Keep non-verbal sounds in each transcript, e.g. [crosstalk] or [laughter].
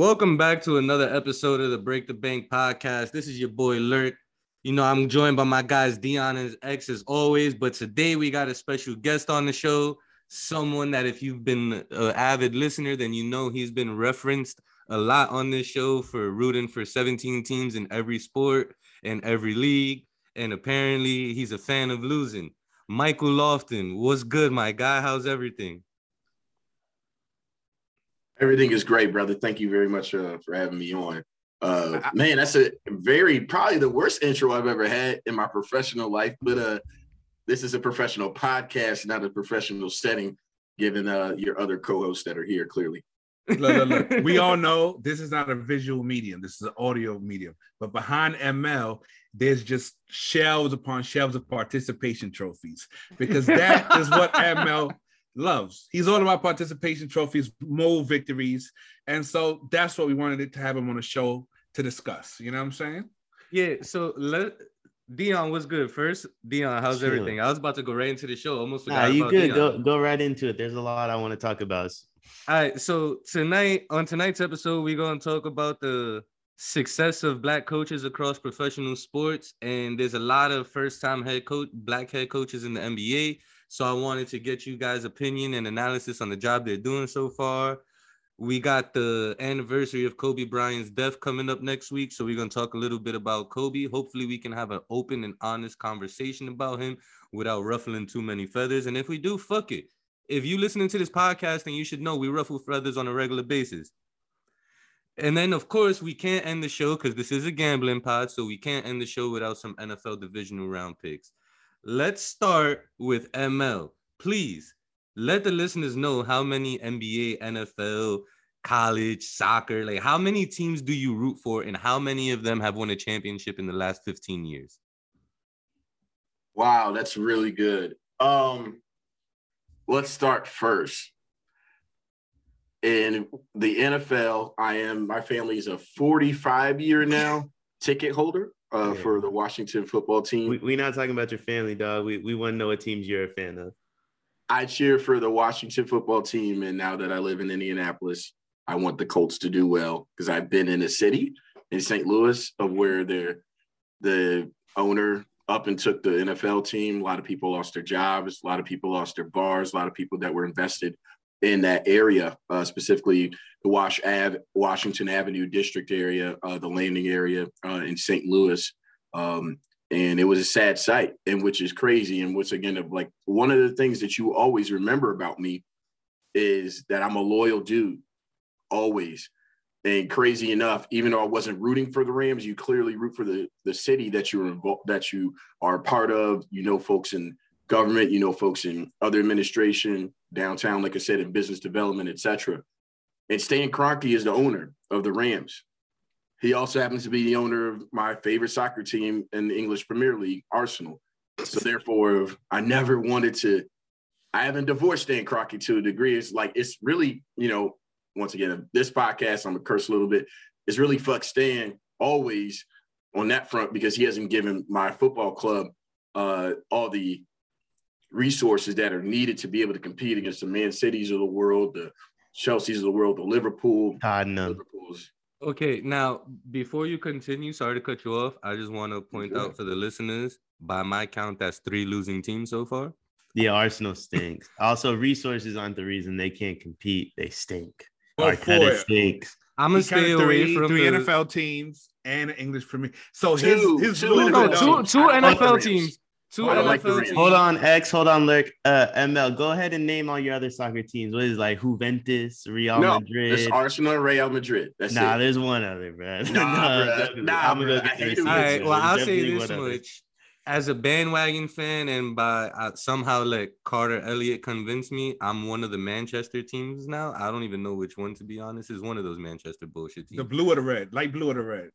Welcome back to another episode of the Break the Bank podcast. This is your boy Lurk. You know, I'm joined by my guys Dion and X as always, but today we got a special guest on the show. Someone that, if you've been an avid listener, then you know he's been referenced a lot on this show for rooting for 17 teams in every sport and every league. And apparently, he's a fan of losing. Michael Lofton, what's good, my guy? How's everything? Everything is great, brother. Thank you very much uh, for having me on. Uh, man, that's a very probably the worst intro I've ever had in my professional life. But uh, this is a professional podcast, not a professional setting, given uh, your other co-hosts that are here. Clearly, look, look, look. we all [laughs] know this is not a visual medium. This is an audio medium. But behind ML, there's just shelves upon shelves of participation trophies because that is what ML loves. He's all about participation trophies, more victories. And so that's what we wanted to have him on the show to discuss. You know what I'm saying? Yeah. So let Dion was good. First, Dion, how's everything? I was about to go right into the show. Almost forgot. Nah, you good. Dion. Go go right into it. There's a lot I want to talk about. All right. So tonight, on tonight's episode, we're gonna talk about the success of black coaches across professional sports. And there's a lot of first-time head coach, black head coaches in the NBA. So I wanted to get you guys' opinion and analysis on the job they're doing so far. We got the anniversary of Kobe Bryant's death coming up next week. So we're going to talk a little bit about Kobe. Hopefully, we can have an open and honest conversation about him without ruffling too many feathers. And if we do, fuck it. If you're listening to this podcast, then you should know we ruffle feathers on a regular basis. And then, of course, we can't end the show because this is a gambling pod. So we can't end the show without some NFL divisional round picks. Let's start with ML. Please let the listeners know how many NBA, NFL, college, soccer, like how many teams do you root for and how many of them have won a championship in the last 15 years? Wow, that's really good. Um let's start first. In the NFL, I am my family is a 45 year now ticket holder uh, yeah. for the Washington football team. We're we not talking about your family, dog. We, we want to know what teams you're a fan of. I cheer for the Washington football team. And now that I live in Indianapolis, I want the Colts to do well because I've been in a city in St. Louis of where the the owner up and took the NFL team. A lot of people lost their jobs. A lot of people lost their bars. A lot of people that were invested in that area, uh, specifically the Wash Ave, Washington Avenue district area, uh, the landing area uh, in St. Louis. Um, and it was a sad sight, and which is crazy. And which again, like one of the things that you always remember about me is that I'm a loyal dude, always. And crazy enough, even though I wasn't rooting for the Rams, you clearly root for the the city that you're involved, that you are part of. You know, folks in government, you know, folks in other administration, downtown, like I said, in business development, etc. And Stan Kroenke is the owner of the Rams. He also happens to be the owner of my favorite soccer team in the English Premier League, Arsenal. So therefore, I never wanted to. I haven't divorced Stan Kroenke to a degree. It's like it's really, you know, once again, this podcast, I'm gonna curse a little bit. It's really fuck Stan always on that front because he hasn't given my football club uh, all the resources that are needed to be able to compete against the Man Cities of the world, the Chelsea's of the world, the Liverpool. Tottenham. Liverpool's. Okay, now before you continue, sorry to cut you off. I just want to point out for the listeners, by my count, that's three losing teams so far. Yeah, Arsenal stinks. also, resources aren't the reason they can't compete. They stink. Oh, well, Arteta stinks. I'm gonna stay away three, from three the... NFL teams and English Premier. So two, his his two, no, two, two NFL teams. Two hold, like hold on, X. Hold on, Lurk. Uh, ML, go ahead and name all your other soccer teams. What is like Juventus, Real no, Madrid? It's Arsenal, Real Madrid. That's nah, it. there's one other, bro. [laughs] Nah, no, bro. Nah, I'm bro. Go all right. Well, I'll say this much: as a bandwagon fan, and by uh, somehow like Carter Elliott convinced me, I'm one of the Manchester teams now. I don't even know which one to be honest. Is one of those Manchester bullshit teams. The blue or the red, light blue or the red.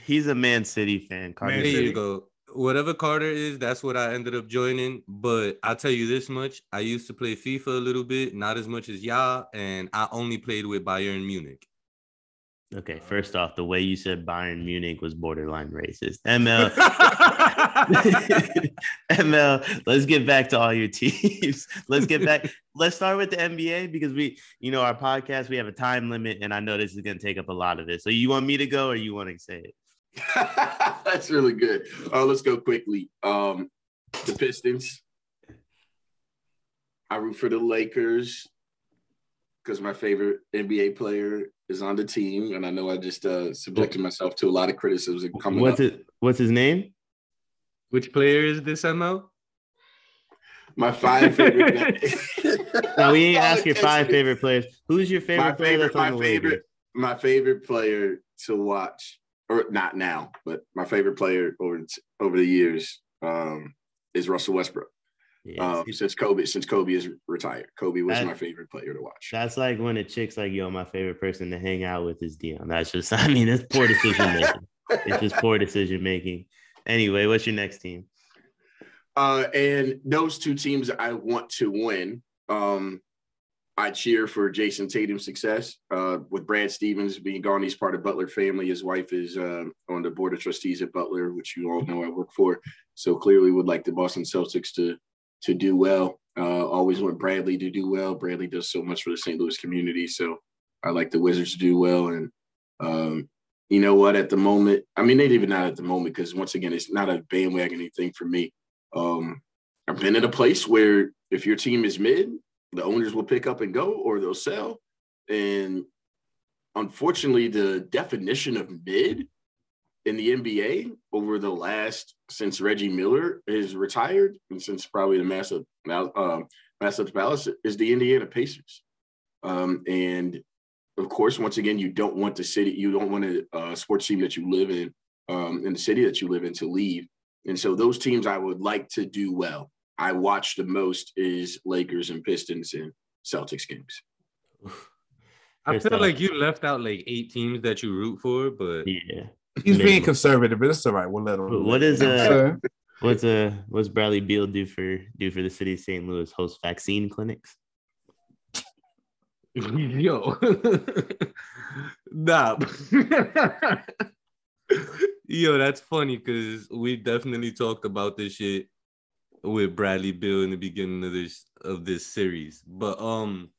He's a Man City fan. Carter. Man there City. you go whatever Carter is, that's what I ended up joining. But I'll tell you this much: I used to play FIFA a little bit, not as much as y'all, and I only played with Bayern Munich. Okay, first off, the way you said Bayern Munich was borderline racist. [laughs] ML, [laughs] ML, let's get back to all your teams. [laughs] let's get back. Let's start with the NBA because we, you know, our podcast, we have a time limit, and I know this is going to take up a lot of it. So, you want me to go or you want to say it? [laughs] That's really good. Uh, let's go quickly. Um, the Pistons. I root for the Lakers because my favorite NBA player is on the team, and I know I just uh, subjected myself to a lot of criticism coming What's up. it? What's his name? Which player is this, ML? My five favorite. [laughs] No, we ain't ask your [laughs] five favorite players. Who's your favorite My player favorite, that's on my the favorite, Lakers? my favorite player to watch, or not now, but my favorite player over over the years um, is Russell Westbrook. Yes. Um, since Kobe, since Kobe is retired, Kobe was my favorite player to watch. That's like when a chick's like, "Yo, my favorite person to hang out with is Dion." That's just, [laughs] I mean, it's poor decision [laughs] making. it's just poor decision making. Anyway, what's your next team? Uh, and those two teams I want to win. Um, I cheer for Jayson Tatum's success. Uh, with Brad Stevens being gone, he's part of Butler family. His wife is uh, on the board of trustees at Butler, which you all know I work for. So clearly, would like the Boston Celtics to to do well. Uh, always want Bradley to do well. Bradley does so much for the St. Louis community, so I like the Wizards to do well. And um, you know what? At the moment, I mean, not even not at the moment, because once again, it's not a bandwagon thing for me. Um, I've been in a place where if your team is mid, the owners will pick up and go, or they'll sell. And unfortunately, the definition of mid in the NBA over the last since Reggie Miller is retired and since probably the massive um, massive Palace is the Indiana Pacers. Um, and of course, once again, you don't want the city, you don't want a uh, sports team that you live in, um, in the city that you live in, to leave. And so those teams I would like to do well. I watch the most is Lakers and Pistons and Celtics games. I feel like you left out like eight teams that you root for, but Yeah. He's being conservative, but it's all right. We'll let him. What is, You know what I'm uh. What's uh what's Bradley Beal do for do for the city of St. Louis? Host vaccine clinics. [laughs] yo, [laughs] nah. [laughs] yo, that's funny because we definitely talked about this shit with Bradley Beal in the beginning of this of this series. But um,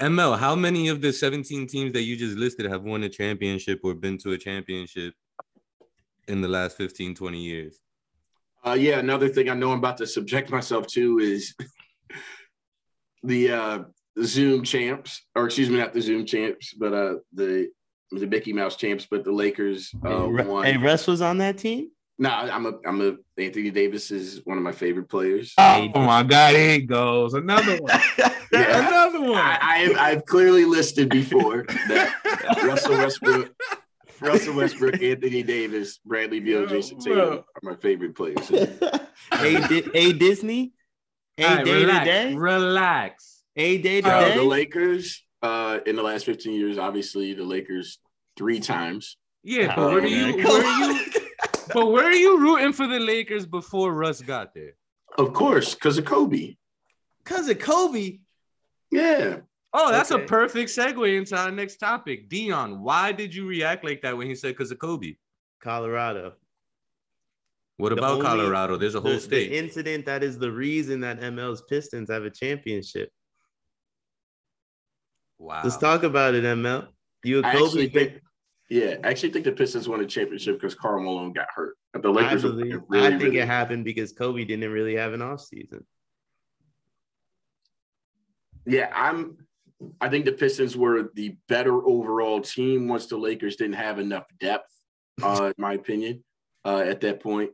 ML, how many of the 17 teams that you just listed have won a championship or been to a championship in the last 15, 20 years? Uh, yeah, another thing I know I'm about to subject myself to is [laughs] the uh, Zoom champs, or excuse me, not the Zoom champs, but uh, the the Mickey Mouse champs, but the Lakers uh, hey, won. hey, Russ was on that team. No, I'm a I'm a Anthony Davis is one of my favorite players. Oh my God, here he goes. Another one. [laughs] Yeah. Another one. I, I have I've clearly listed before that [laughs] Russell Westbrook, Russell Westbrook, Anthony Davis, Bradley Beal, Jayson Tatum are my favorite players. [laughs] hey, Di- hey, Disney. Hey, All right, day relax, to day. relax. Hey, day to Uh, day. the Lakers, uh, in the last 15 years, obviously the Lakers three times. Yeah, Oh, but where are man. you? Where are you? But where are you rooting for the Lakers before Russ got there? Of course, because of Kobe. Cause of Kobe. Yeah. Oh, that's Okay. a perfect segue into our next topic. Dion, why did you react like that when he said because of Kobe? Colorado. What The about only- Colorado? There's a whole the, the state. incident that is the reason that ML's Pistons have a championship. wow. Let's talk about it, ML. You a I Kobe actually fan? think, yeah, I actually think the Pistons won a championship because Karl Malone got hurt. The Lakers were believe. really, I think really- it happened because Kobe didn't really have an off season. Yeah, I'm. I think the Pistons were the better overall team once the Lakers didn't have enough depth, uh, in my opinion, uh, at that point.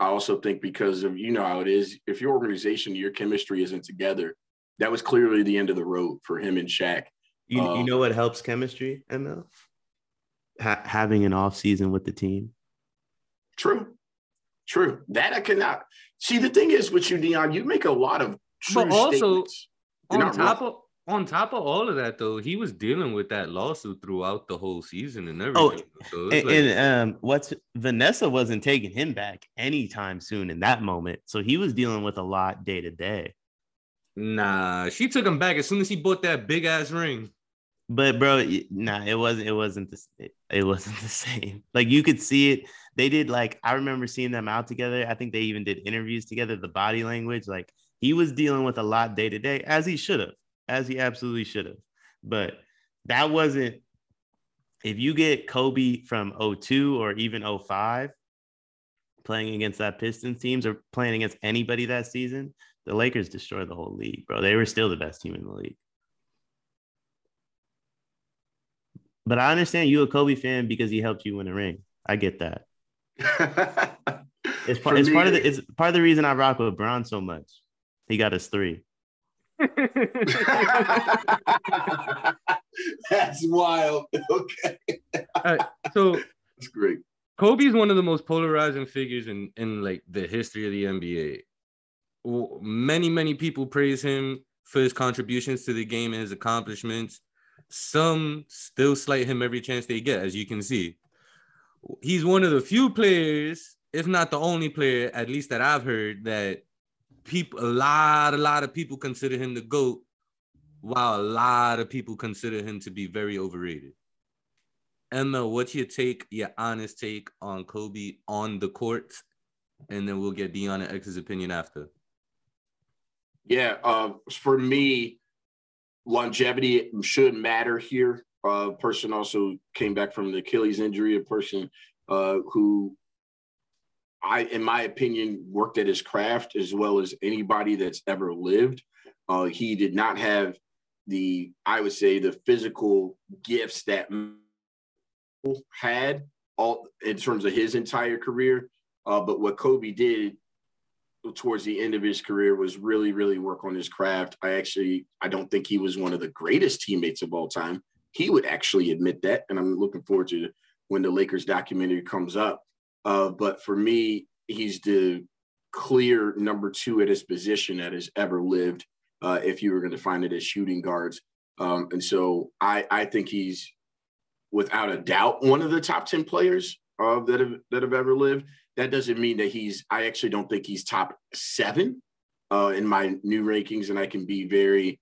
I also think because of you know how it is, if your organization, your chemistry isn't together, that was clearly the end of the road for him and Shaq. You, Uh, you know what helps chemistry, ML? Ha- having an off season with the team. True, true. That I cannot see. The thing is with you, Dion, you make a lot of true But also, statements. You're on top wrong. of on top of all of that, though, he was dealing with that lawsuit throughout the whole season and Oh, everything. so And, like, and um, what's Vanessa wasn't taking him back anytime soon in that moment, so he was dealing with a lot day to day. nah, she took him back as soon as he bought that big ass ring. But bro, nah, it wasn't. It wasn't the. It wasn't the [laughs] same. Like you could see it. They did like I remember seeing them out together. I think they even did interviews together. The body language, like he was dealing with a lot day to day, as he should have, as he absolutely should have. But that wasn't. If you get Kobe from 02 or even 05 playing against that Pistons teams or playing against anybody that season, the Lakers destroyed the whole league, bro. They were still the best team in the league. But I understand you a Kobe fan because he helped you win a ring. I get that. [laughs] it's part, it's me, part of the it's part of the reason I rock with Bron so much. He got us three. [laughs] That's wild. [laughs] Okay. so that's great. Kobe's one of the most polarizing figures in in like the history of the NBA. Many many people praise him for his contributions to the game and his accomplishments. Some still slight him every chance they get, as you can see. He's one of the few players, if not the only player, at least that I've heard, that people, a lot, a lot of people consider him the GOAT, while a lot of people consider him to be very overrated. ML, what's your take, your honest take on Kobe on the court? And then we'll get Dion and X's opinion after. Yeah, uh, for me, longevity should matter here. A uh, person also came back from the Achilles injury, a person uh, who I, in my opinion, worked at his craft as well as anybody that's ever lived. Uh, he did not have the, I would say, the physical gifts that had all in terms of his entire career. Uh, but what Kobe did towards the end of his career was really, really work on his craft. I actually, I don't think he was one of the greatest teammates of all time. He would actually admit that, and I'm looking forward to when the Lakers documentary comes up. Uh, but for me, he's the clear number two at his position that has ever lived. Uh, if you were going to find it as shooting guards, um, and so I, I think he's without a doubt one of the top ten players uh, that have that have ever lived that doesn't mean that he's i actually don't think he's top seven uh, in my new rankings and i can be very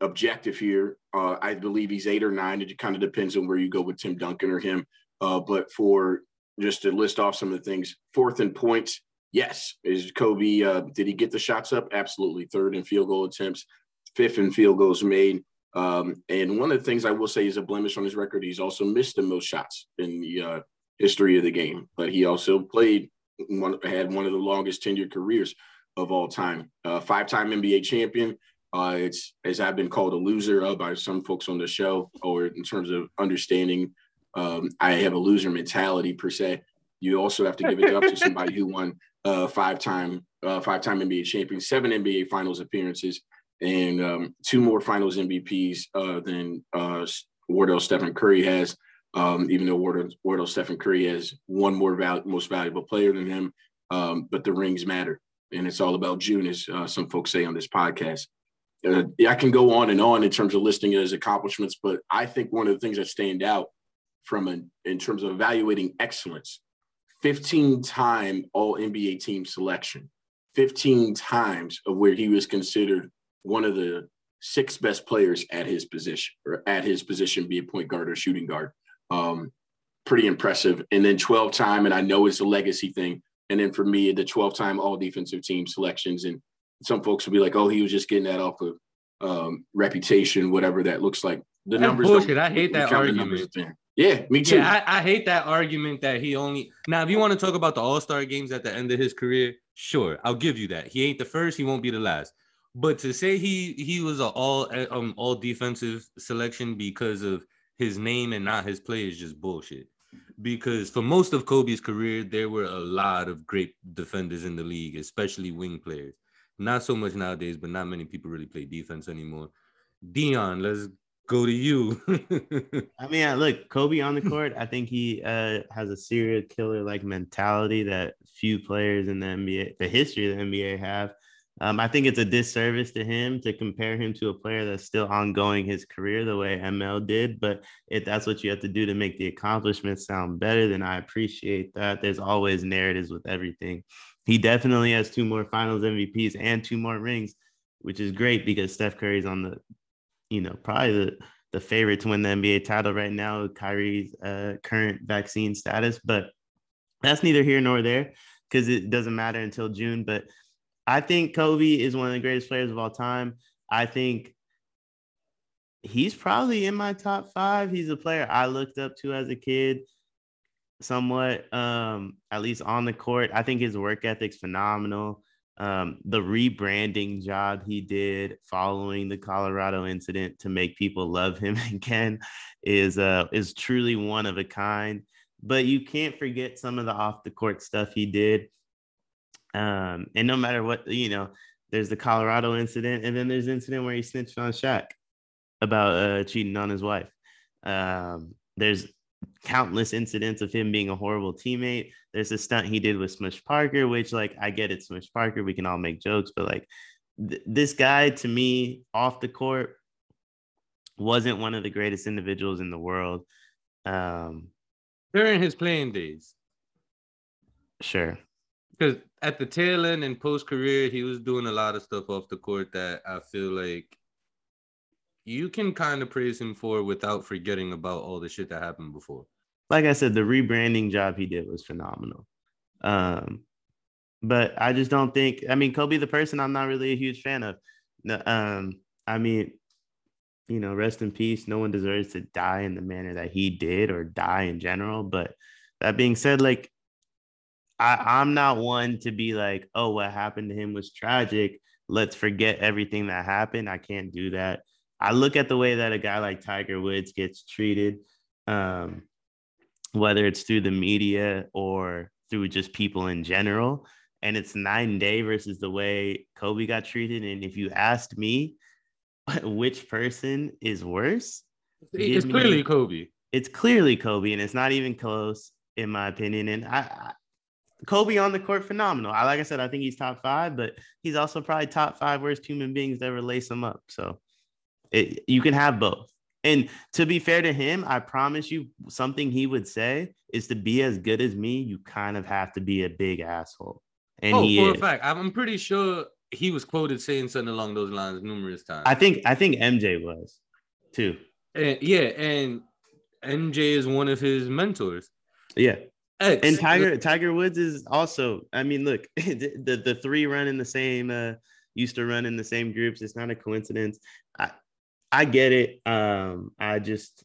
objective here. Uh, i believe he's eight or nine. It kind of depends on where you go with tim duncan or him. Uh, but for just to list off some of the things fourth in points yes. Is kobe uh, did he get the shots up? Absolutely. Third in field goal attempts fifth in field goals made. Um, and one of the things I will say is a blemish on his record. He's also missed the most shots in the uh, history of the game, but he also played one had one of the longest tenured careers of all time. Uh, five-time NBA champion. Uh, it's as I've been called a loser uh, by some folks on the show, or in terms of understanding, um, I have a loser mentality per se. You also have to give it up to somebody who won uh, five-time five-time NBA champion, seven NBA Finals appearances, and um, two more Finals MVPs uh, than uh, Wardell Stephen Curry has. Um, even though Wardell, Wardell Stephen Curry has one more val- most valuable player than him, um, but the rings matter, and it's all about June, as uh, some folks say on this podcast. Uh, I can go on and on in terms of listing his accomplishments, but I think one of the things that stand out from an, in terms of evaluating excellence, 15 time All NBA team selection, 15 times of where he was considered one of the six best players at his position or at his position, be a point guard or shooting guard. Um, pretty impressive. And then 12 time, and I know it's a legacy thing. And then for me, the 12 time all defensive team selections. And some folks will be like, oh, he was just getting that off of um, reputation, whatever that looks like. The That's numbers. Bullshit. I hate that argument. Yeah, me too. Yeah, I, I, hate that argument that he only now. If you want to talk about the All Star games at the end of his career, sure, I'll give you that. He ain't the first, he won't be the last. But to say he he was an all um all defensive selection because of his name and not his play is just bullshit. Because for most of Kobe's career, there were a lot of great defenders in the league, especially wing players. Not so much nowadays, but not many people really play defense anymore. Dion, let's go to you. [laughs] I mean, look, Kobe on the court, I think he uh, has a serial killer like mentality that few players in the NBA, the history of the NBA have. Um, I think it's a disservice to him to compare him to a player that's still ongoing his career the way ML did. But if that's what you have to do to make the accomplishments sound better, then I appreciate that. There's always narratives with everything. He definitely has two more finals MVPs and two more rings, which is great because Steph Curry's on the, you know, probably the the favorite to win the NBA title right now, Kyrie's uh, current vaccine status. But that's neither here nor there because it doesn't matter until June. But I think Kobe is one of the greatest players of all time. I think he's probably in my top five. He's a player I looked up to as a kid, somewhat, um, at least on the court. I think his work ethic's phenomenal. Um, the rebranding job he did following the Colorado incident to make people love him [laughs] again is uh, is truly one of a kind. But you can't forget some of the off the court stuff he did. Um, and no matter what, you know, there's the Colorado incident, and then there's the incident where he snitched on Shaq about uh, cheating on his wife. Um, there's countless incidents of him being a horrible teammate. There's a stunt he did with Smush Parker, which, like, I get it, Smush Parker. We can all make jokes, but like, th- this guy to me off the court wasn't one of the greatest individuals in the world. Um, During his playing days, sure. Because at the tail end and post career, he was doing a lot of stuff off the court that I feel like you can kind of praise him for without forgetting about all the shit that happened before. like I said, the rebranding job he did was phenomenal. Um, but I just don't think. I mean, Kobe the person, I'm not really a huge fan of. Um, I mean, you know, rest in peace. No one deserves to die in the manner that he did, or die in general. But that being said, like, I, I'm not one to be like, oh, what happened to him was tragic. Let's forget everything that happened. I can't do that. I look at the way that a guy like Tiger Woods gets treated. Um, whether it's through the media or through just people in general. And it's night and day versus the way Kobe got treated. And if you asked me [laughs] which person is worse, It's Give me- clearly Kobe. it's clearly Kobe, and it's not even close, in my opinion. And I, I Kobe on the court, phenomenal. I like I said, I think he's top five, but he's also probably top five worst human beings to ever lace him up. So it, you can have both. And to be fair to him, I promise you, something he would say is to be as good as me, you kind of have to be a big asshole. And oh, he for is. a fact, I'm I'm pretty sure he was quoted saying something along those lines numerous times. I think I think MJ was too. and yeah, and MJ is one of his mentors. Yeah. X, And Tiger Tiger Woods is also. I mean, look, [laughs] the the, the three run in the same. Uh, used to run in the same groups. It's not a coincidence. I I get it. Um, I just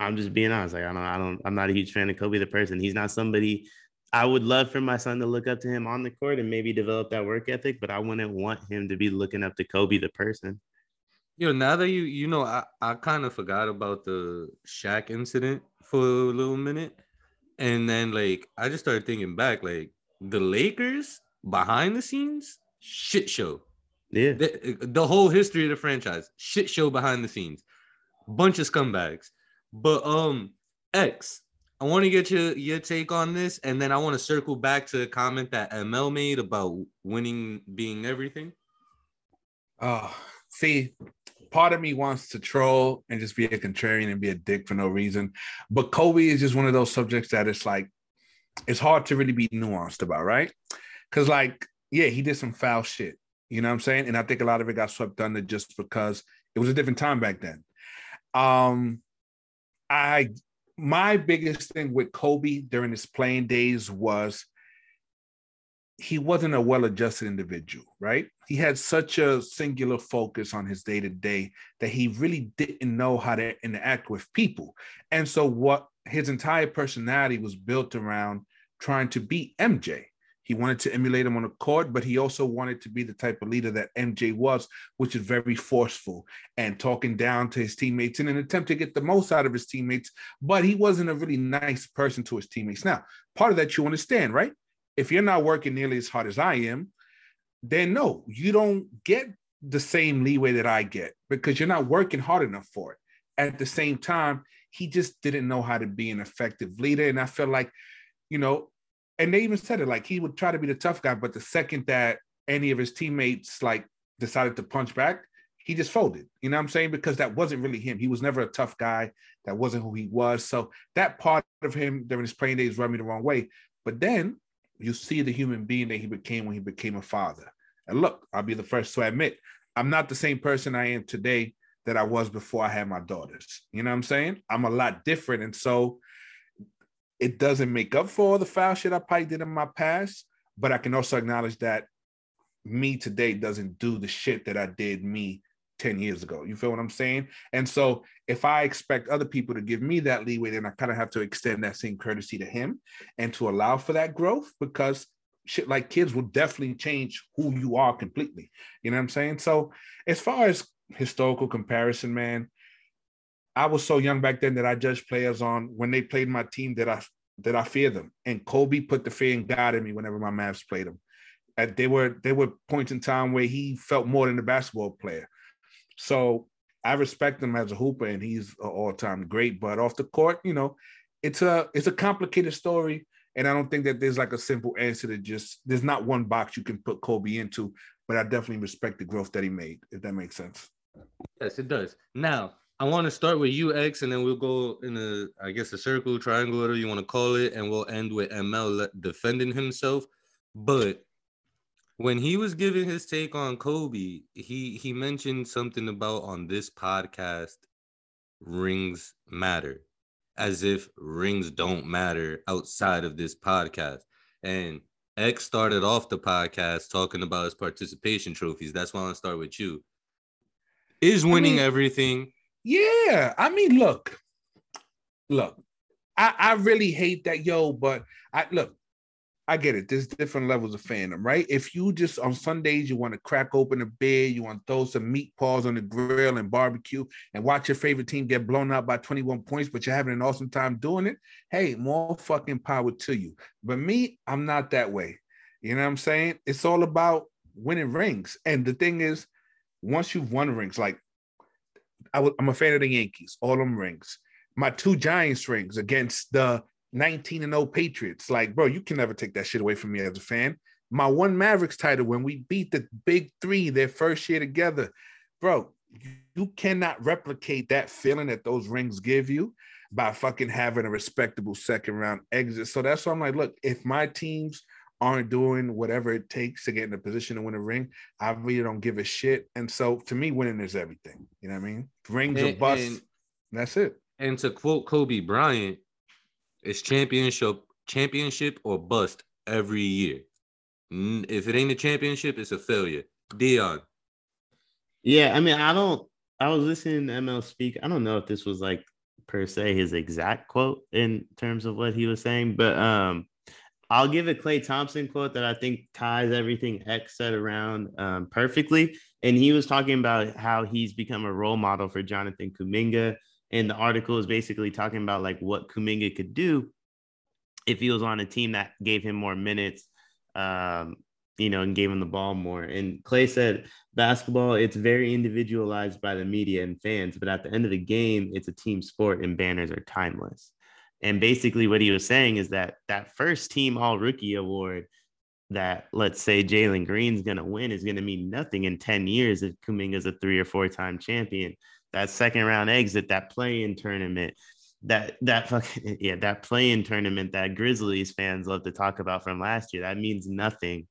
I'm just being honest. Like I don't I don't I'm not a huge fan of Kobe the person. He's not somebody. I would love for my son to look up to him on the court and maybe develop that work ethic, but I wouldn't want him to be looking up to Kobe the person. Yo, now that you you know, I, I kind of forgot about the Shaq incident for a little minute. And then like I just started thinking back, like the Lakers behind the scenes, shit show. Yeah. The, the whole history of the franchise, shit show behind the scenes. Bunch of scumbags. But um X, I want to get your your take on this, and then I want to circle back to a comment that ML made about winning being everything. Oh, see, part of me wants to troll and just be a contrarian and be a dick for no reason. But Kobe is just one of those subjects that it's like, it's hard to really be nuanced about, right? Because, like, yeah, he did some foul shit. You know what I'm saying? And I think a lot of it got swept under just because it was a different time back then. Um, I my biggest thing with Kobe during his playing days was he wasn't a well-adjusted individual, right? He had such a singular focus on his day-to-day that he really didn't know how to interact with people. And so what his entire personality was built around trying to beat MJ. He wanted to emulate him on the court, but he also wanted to be the type of leader that MJ was, which is very forceful and talking down to his teammates in an attempt to get the most out of his teammates. But he wasn't a really nice person to his teammates. Now, part of that you understand, right? If you're not working nearly as hard as I am, then no, you don't get the same leeway that I get because you're not working hard enough for it. At the same time, he just didn't know how to be an effective leader. And I felt like, you know, and they even said it like he would try to be the tough guy, but the second that any of his teammates like decided to punch back, he just folded. You know what I'm saying? Because that wasn't really him. He was never a tough guy. That wasn't who he was. So that part of him during his playing days rubbed me the wrong way. But then you see the human being that he became when he became a father. And look, I'll be the first to admit, I'm not the same person I am today that I was before I had my daughters. You know what I'm saying? I'm a lot different. And so it doesn't make up for all the foul shit I probably did in my past, but I can also acknowledge that me today doesn't do the shit that I did me 10 years ago. You feel what I'm saying? And so if I expect other people to give me that leeway, then I kind of have to extend that same courtesy to him and to allow for that growth because shit like kids will definitely change who you are completely. You know what I'm saying? So as far as historical comparison, man, I was so young back then that I judged players on when they played my team that I that I fear them. And Kobe put the fear in God in me whenever my Mavs played him. And they were they were points in time where he felt more than a basketball player. So I respect him as a hooper, and he's an all-time great. But off the court, you know, it's a it's a complicated story, and I don't think that there's like a simple answer to just. There's not one box you can put Kobe into, but I definitely respect the growth that he made. If that makes sense. Yes, it does. Now I want to start with you, X, and then we'll go in a, I guess, a circle, triangle, whatever you want to call it, and we'll end with ML defending himself. But when he was giving his take on Kobe, he he mentioned something about on this podcast, rings matter, as if rings don't matter outside of this podcast. And X started off the podcast talking about his participation trophies. That's why I want to start with you. Is winning I mean, everything? Yeah, I mean, look, look, I, I really hate that, yo. But I look, I get it. There's different levels of fandom, right? If you just on Sundays you want to crack open a beer, you want to throw some meat paws on the grill and barbecue and watch your favorite team get blown out by 21 points, but you're having an awesome time doing it, hey, more fucking power to you. But me, I'm not that way. You know what I'm saying? It's all about winning rings. And the thing is, once you've won rings, like I w- I'm a fan of the Yankees, all them rings. My two Giants rings against the 19 and 0 Patriots. Like, bro, you can never take that shit away from me as a fan. My one Mavericks title when we beat the big three their first year together, bro, you cannot replicate that feeling that those rings give you by fucking having a respectable second round exit. So that's why I'm like, look, if my teams aren't doing whatever it takes to get in a position to win a ring, I really don't give a shit. And so to me, winning is everything. You know what I mean? Rings and, or bust. And, that's it. And to quote Kobe Bryant, it's championship, championship or bust every year. If it ain't a championship, it's a failure. Dion. Yeah, I mean, I don't. I was listening to ML speak. I don't know if this was like per se his exact quote in terms of what he was saying, but um, I'll give a Klay Thompson quote that I think ties everything X said around um, perfectly. And he was talking about how he's become a role model for Jonathan Kuminga. And the article is basically talking about like what Kuminga could do if he was on a team that gave him more minutes, um, you know, and gave him the ball more. And Klay said, basketball, it's very individualized by the media and fans, but at the end of the game, it's a team sport and banners are timeless. And basically, what he was saying is that that first team all rookie award that let's say Jalen Green's going to win is going to mean nothing in 10 years if Kuminga's a three or four time champion. That second round exit, that play in tournament, that that fucking [laughs] yeah, that play in tournament that Grizzlies fans love to talk about from last year, that means nothing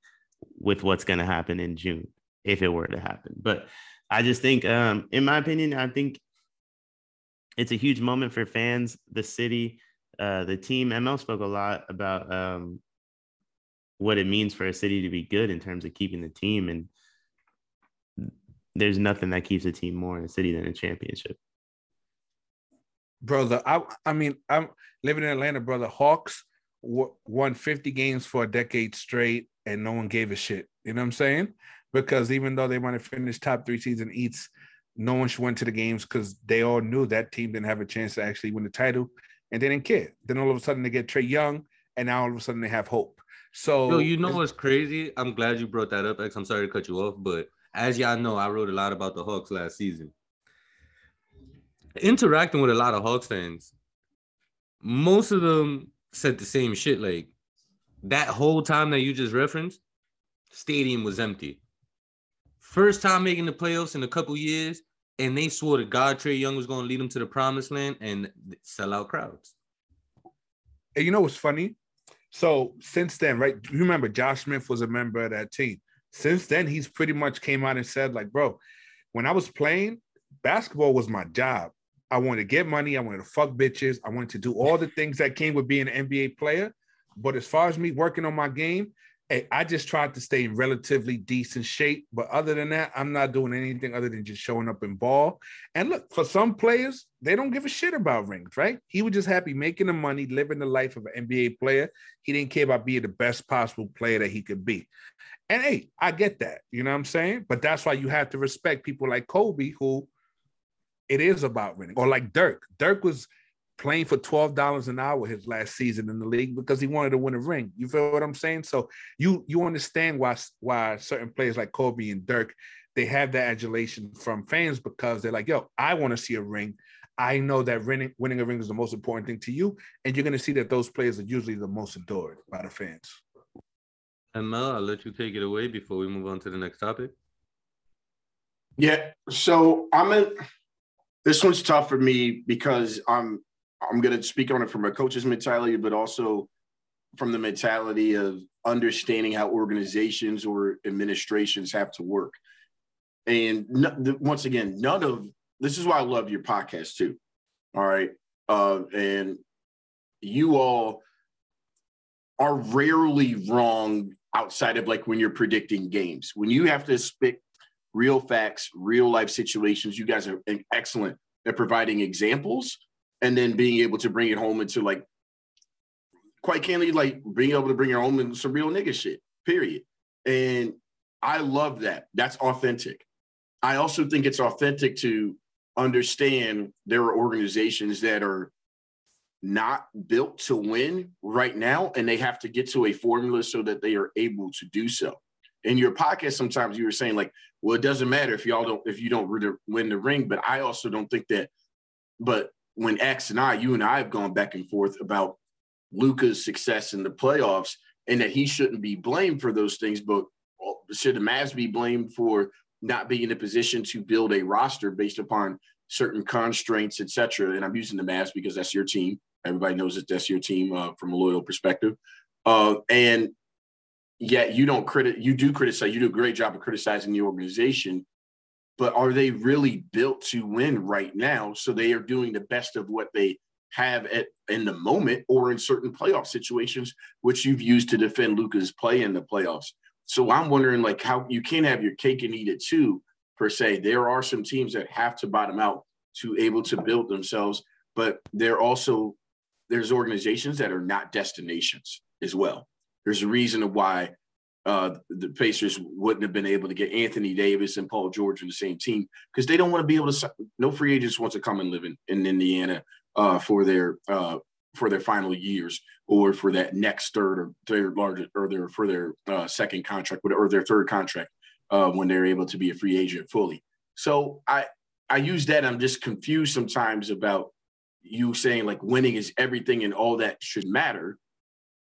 with what's going to happen in June if it were to happen. But I just think, um, in my opinion, I think it's a huge moment for fans, the city, uh, the team. ML spoke a lot about um, what it means for a city to be good in terms of keeping the team, and there's nothing that keeps a team more in a city than a championship. Brother, I I mean, I'm living in Atlanta, brother. Hawks w- won 50 games for a decade straight, and no one gave a shit. You know what I'm saying? Because even though they want to finish top three season eats, no one went to the games because they all knew that team didn't have a chance to actually win the title and they didn't care. Then all of a sudden they get Trae Young, and now all of a sudden they have hope. So Yo, you know what's crazy? I'm glad you brought that up, X. I'm sorry to cut you off, but as y'all know, I wrote a lot about the Hawks last season. Interacting with a lot of Hawks fans, most of them said the same shit. Like that whole time that you just referenced, stadium was empty. First time making the playoffs in a couple years, and they swore to God Trae Young was going to lead them to the promised land and sell out crowds. And you know what's funny? So since then, right? You remember Josh Smith was a member of that team. Since then, he's pretty much came out and said, like, bro, when I was playing, basketball was my job. I wanted to get money. I wanted to fuck bitches. I wanted to do all the things that came with being an NBA player. But as far as me working on my game, hey, I just tried to stay in relatively decent shape. But other than that, I'm not doing anything other than just showing up in ball. And look, for some players, they don't give a shit about rings, right? He was just happy making the money, living the life of an NBA player. He didn't care about being the best possible player that he could be. And hey, I get that, you know what I'm saying? But that's why you have to respect people like Kobe, who it is about winning, or like Dirk. Dirk was playing for twelve dollars an hour his last season in the league because he wanted to win a ring. You feel what I'm saying? So you you understand why why certain players like Kobe and Dirk they have that adulation from fans because they're like, yo, I want to see a ring. I know that winning winning a ring is the most important thing to you, and you're going to see that those players are usually the most adored by the fans. And Mel, I'll let you take it away before we move on to the next topic. Yeah, so I'm in. This one's tough for me because I'm I'm going to speak on it from a coach's mentality, but also from the mentality of understanding how organizations or administrations have to work. And no, once again, none of this is why I love your podcast too. All right. Uh, and you all are rarely wrong outside of like when you're predicting games. When you have to spit real facts, real life situations, you guys are eh, excellent at providing examples and then being able to bring it home into like quite candidly, like being able to bring it home into some real nigga shit, period. And I love that. That's authentic. I also think it's authentic to understand there are organizations that are not built to win right now and they have to get to a formula so that they are able to do so in your podcast sometimes you were saying like well it doesn't matter if y'all don't if you don't win the ring but i also don't think that but when X and I, you and I have gone back and forth about Luka's success in the playoffs and that he shouldn't be blamed for those things, but should the Mavs be blamed for not being in a position to build a roster based upon certain constraints, et cetera? And I'm using the Mavs because that's your team. Everybody knows that that's your team uh, from a loyal perspective. Uh, and yet you don't credit, you do criticize, you do a great job of criticizing the organization but are they really built to win right now? So they are doing the best of what they have at in the moment or in certain playoff situations, which you've used to defend Luka's play in the playoffs. So I'm wondering like how you can't have your cake and eat it too, per se. There are some teams that have to bottom out to able to build themselves, but there also there's organizations that are not destinations as well. There's a reason why uh, the Pacers wouldn't have been able to get Anthony Davis and Paul George in the same team because they don't want to be able to. No free agents want to come and live in, in Indiana uh, for their uh, for their final years or for that next third or their larger or their for their uh, second contract or their third contract uh, when they're able to be a free agent fully. So I I use that. I'm just confused sometimes about you saying like winning is everything and all that should matter.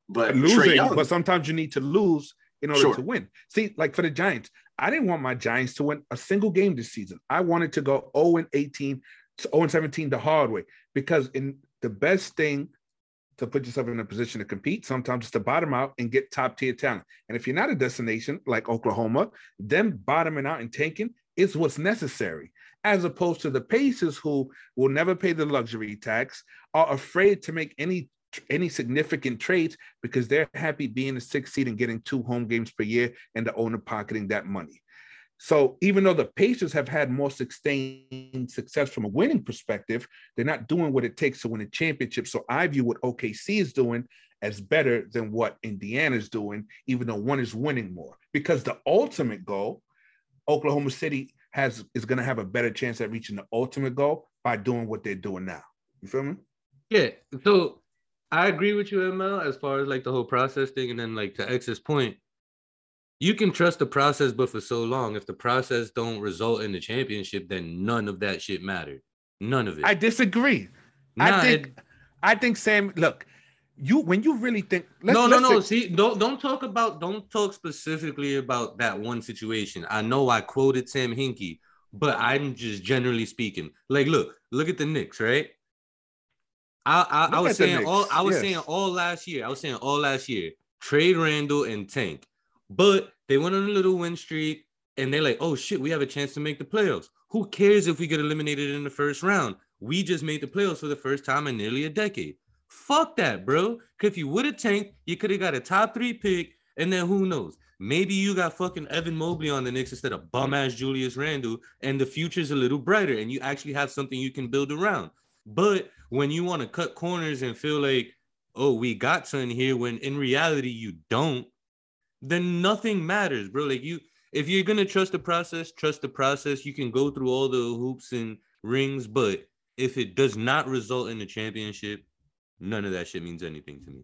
But losing, Young, but sometimes you need to lose in order sure. to win. See, like for the Giants, I didn't want my Giants to win a single game this season. I wanted to go 0 and 18, 0 17 the hard way because in the best thing to put yourself in a position to compete, sometimes it's to bottom out and get top tier talent. And if you're not a destination like Oklahoma, then bottoming out and tanking is what's necessary, as opposed to the Pacers who will never pay the luxury tax, are afraid to make any any significant trades because they're happy being a sixth seed and getting two home games per year and the owner pocketing that money. So even though the Pacers have had more sustained success from a winning perspective, they're not doing what it takes to win a championship. So I view what OKC is doing as better than what Indiana is doing, even though one is winning more. Because the ultimate goal, Oklahoma City has is going to have a better chance at reaching the ultimate goal by doing what they're doing now. You feel me? Yeah. So I agree with you, ML, as far as like the whole process thing, and then like to X's point, you can trust the process, but for so long, if the process don't result in the championship, then none of that shit mattered. None of it. I disagree. Nah, I think it, I think Sam, look, you when you really think no no no say, see don't don't talk about don't talk specifically about that one situation i know i quoted sam hinkie but i'm just generally speaking like look look at the Knicks, right I I, I was saying all I was yes. saying all last year. I was saying all last year. Trade Randle and Tank, but they went on a little win streak, and they're like, oh shit, we have a chance to make the playoffs. Who cares if we get eliminated in the first round? We just made the playoffs for the first time in nearly a decade. Fuck that, bro. Cause if you would have tanked, you could have got a top three pick, and then who knows? Maybe you got fucking Evan Mobley on the Knicks instead of bum ass Julius Randle, and the future's a little brighter, and you actually have something you can build around. But when you want to cut corners and feel like, oh, we got something here, when in reality you don't, then nothing matters, bro. Like you, if you're gonna trust the process, trust the process. You can go through all the hoops and rings, but if it does not result in a championship, none of that shit means anything to me.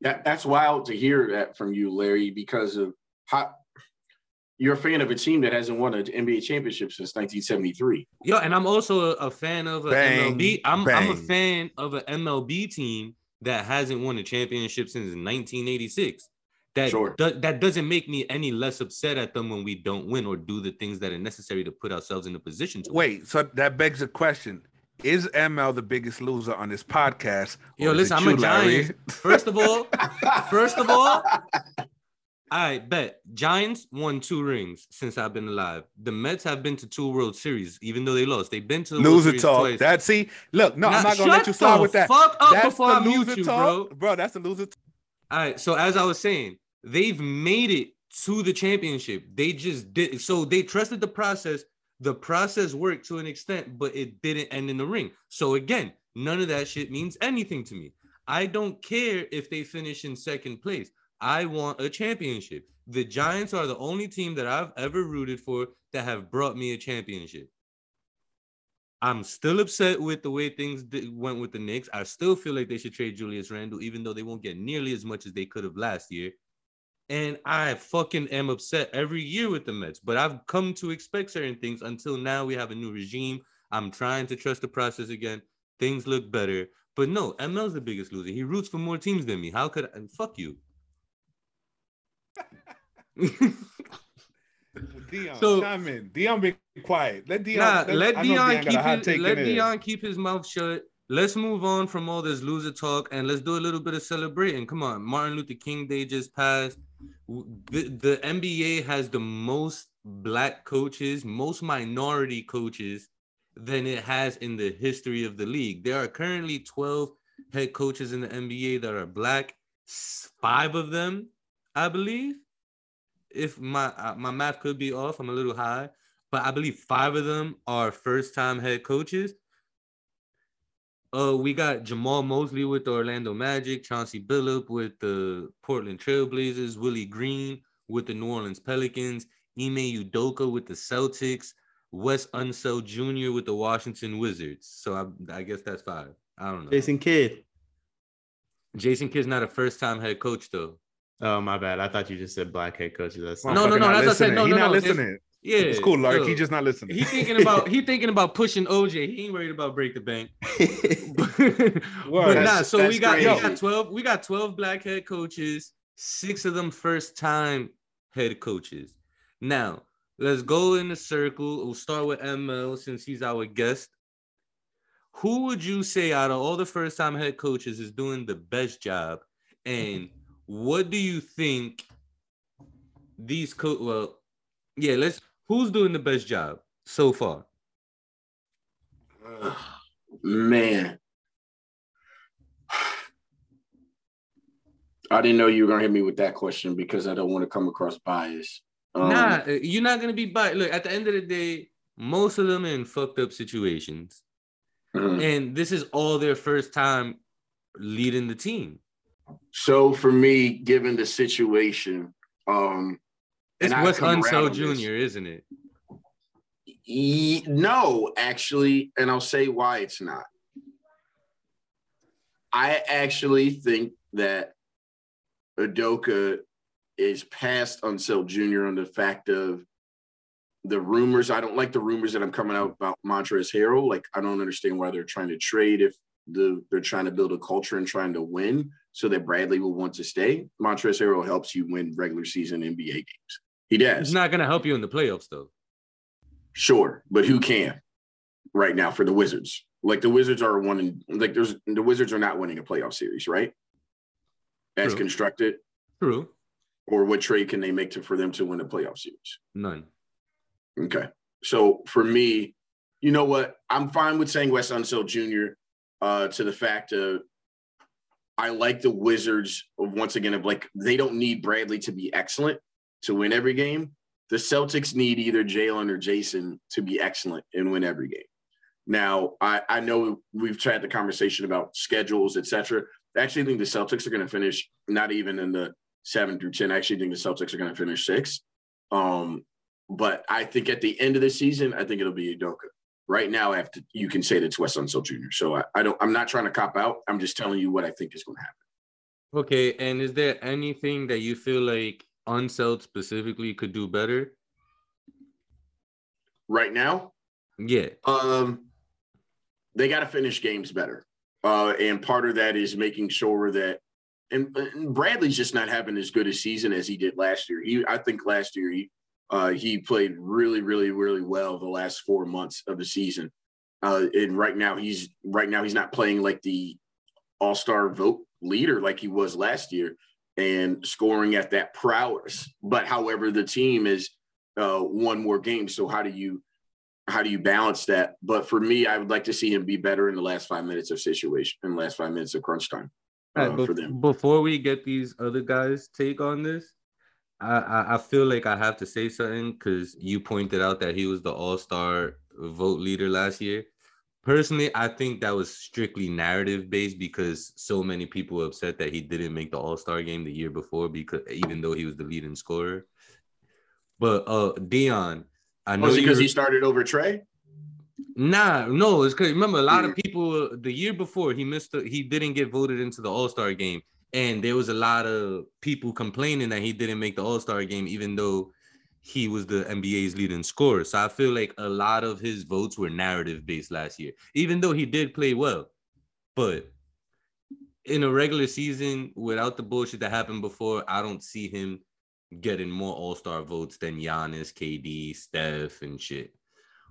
That, that's wild to hear that from you, Larry, because of how you're a fan of a team that hasn't won an NBA championship since 1973. Yo, and I'm also a, a fan of a Bang, MLB. I'm, I'm a fan of an MLB team that hasn't won a championship since 1986. That Sure. do- that doesn't make me any less upset at them when we don't win or do the things that are necessary to put ourselves in a position to win. Wait, so that begs a question: Is ML the biggest loser on this podcast? Yo, listen, I'm a you, Larry? Giant. First of all, [laughs] first of all, I bet Giants won two rings since I've been alive. The Mets have been to two World Series, even though they lost. They've been to the World Loser Series talk. twice. That see, look, no, Now, I'm not gonna let you slide with that. Fuck up That's before the I mute loser you, talk, bro. bro. That's the loser. Talk. All right. So as I was saying, they've made it to the championship. They just did. So they trusted the process. The process worked to an extent, but it didn't end in the ring. So again, none of that shit means anything to me. I don't care if they finish in second place. I want a championship. The Giants are the only team that I've ever rooted for that have brought me a championship. I'm still upset with the way things went with the Knicks. I still feel like they should trade Julius Randle, even though they won't get nearly as much as they could have last year. And I fucking am upset every year with the Mets, but I've come to expect certain things until now. We have a new regime. I'm trying to trust the process again. Things look better. But no, ML's the biggest loser. He roots for more teams than me. How could I? And fuck you. [laughs] Dion, So- chime in. Dion, be quiet. Let Dion. Nah, let I know Dion keep his, let. Dion keep his mouth shut. Let's move on from all this loser talk and let's do a little bit of celebrating. Come on, Martin Luther King Day just passed. The, the NBA has the most black coaches, most minority coaches than it has in the history of the league. There are currently 12 head coaches in the NBA that are black. Five of them, I believe. If my uh, my math could be off, I'm a little high but I believe five of them are first time head coaches. Uh, we got Jamahl Mosley with the Orlando Magic, Chauncey Billup with the Portland Trailblazers, Willie Green with the New Orleans Pelicans, Ime Udoka with the Celtics, Wes Unseld Jr. with the Washington Wizards. So I, I guess that's five. I don't know. Jason Kidd. Jason Kidd's not a first time head coach though. Oh my bad. I thought you just said black head coaches. That's No, no, Motherfucker no, that's what I said. listening. No, he no, not no, listening. Yeah, It's cool, Lark. yo, He just not listening. he thinking about he [laughs] thinking about pushing OJ. He ain't worried about break the bank. [laughs] but Word. nah, so we that's got we got 12 we got 12 black head coaches, six of them first time head coaches. Now, let's go in a circle. We'll start with ML since he's our guest. Who would you say out of all the first time head coaches is doing the best job? And what do you think these co well, yeah, let's who's doing the best job so far? Man. I didn't know you were gonna hit me with that question because I don't want to come across biased. Um, nah, uh, you're not gonna be biased. Look, at the end of the day, most of them are in fucked up situations, mhm. and this is all their first time leading the team. So for me, given the situation, um, It's and I've Wes come around Unseld. Jr., isn't it? E- no, actually, and I'll say why it's not. I actually think that Udoka is past Unseld Jr. on the fact of the rumors. I don't like the rumors that I'm coming out about Montrezl Harrell. Like, I don't understand why they're trying to trade if the they're trying to build a culture and trying to win so that Bradley will want to stay. Montrezl Harrell helps you win regular season NBA games. He does. It's not gonna help you in the playoffs, though. Sure, but who can right now for the Wizards? Like the Wizards are one, like there's the Wizards are not winning a playoff series, right? As True. constructed, True, or what trade can they make to for them to win a playoff series? none. Okay. So for me, you know what? I'm fine with saying Wes Unseld Jr. Uh, to the fact of I like the Wizards of once again of like they don't need Bradley to be excellent to win every game. The Celtics need either Jaylen or Jayson to be excellent and win every game. Now, I, I know we've tried the conversation about schedules, etc. I actually think the Celtics are going to finish not even in the seven through 10. I actually think the Celtics are going to finish six. Um, but I think at the end of the season, I think it'll be Udoka. Right now, I have to, you can say that it's Wes Unseld Jr. So I, I don't, I'm not trying to cop out. I'm just telling you what I think is going to happen. Okay. And is there anything that you feel like Unseld specifically could do better? Right now? Yeah. Um, they got to finish games better. Uh, and part of that is making sure that, and, and, Bradley's just not having as good a season as he did last year. He, I think last year he, uh, he played really, really, really well the last four months of the season. Uh, and right now he's right now he's not playing like the All Star vote leader like he was last year, and scoring at that prowess. But however, the team is uh, one more game. So how do you how do you balance that? But for me, I would like to see him be better in the last five minutes of situation, in the last five minutes of crunch time uh, right, for them. Before we get these other guys' take on this, I, I, I feel like I have to say something because you pointed out that he was the All Star vote leader last year. Personally, I think that was strictly narrative based because so many people were upset that he didn't make the All Star game the year before because even though he was the leading scorer. But uh Dion, I know because he started over Trae. Nah, no, it's because remember a lot of people the year before he missed the, he didn't get voted into the All Star game, and there was a lot of people complaining that he didn't make the All Star game, even though he was the NBA's leading scorer. So I feel like a lot of his votes were narrative based last year, even though he did play well. But in a regular season, without the bullshit that happened before, I don't see him getting more All Star votes than Giannis, KD, Steph, and shit.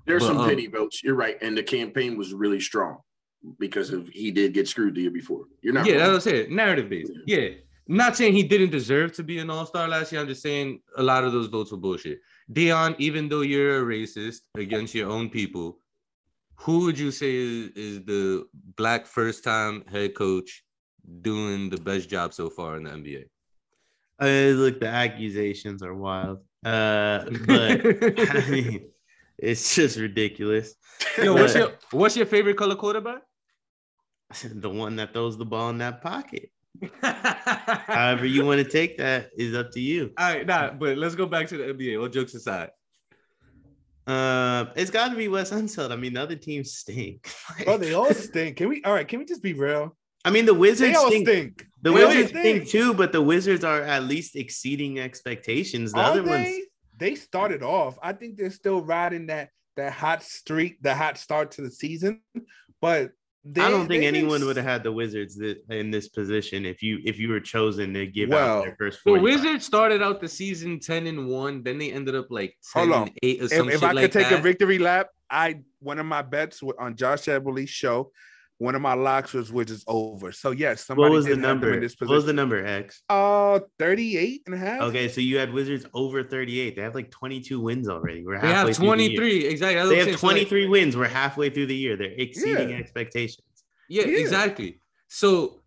There's but, some um, pity votes. You're right, and the campaign was really strong because of he did get screwed the year before. You're not. Yeah, wrong. that's what I said. Narrative based. Yeah. yeah. Not saying he didn't deserve to be an All Star last year. I'm just saying a lot of those votes were bullshit. Dion, even though you're a racist against your own people, who would you say is, is the black first time head coach doing the best job so far in the NBA? Uh, look, the accusations are wild. Uh, but [laughs] [laughs] I mean, it's just ridiculous. Yo, what's your what's your favorite color quarterback? The one that throws the ball in that pocket. However, you want to take that is up to you. All right, nah, but let's go back to the NBA. All jokes aside. Uh, it's got to be Wes Unseld. I mean, the other teams stink. [laughs] oh, they all stink. Can we? All right, can we just be real? I mean, the Wizards stink. stink. The they Wizards stink too, but the Wizards are at least exceeding expectations. The are other they? ones, they started off. I think they're still riding that that hot streak, the hot start to the season. But they, I don't think anyone would have had the Wizards in this position if you if you were chosen to give well, out their first. The Wizards started out the season ten and one, then they ended up like ten and eight or something. If, if I like could take that. a victory lap, I one of my bets on Josh Eberly's show one of my locks was which is over. So yes, somebody what was the number? In this position. What was the number X? Uh 38 and a half. Okay, so you had Wizards over 38. They have like 22 wins already. We're halfway they have 23. The exactly. They have 23 like, wins. We're halfway through the year. They're exceeding yeah. expectations. Yeah, yeah, exactly. So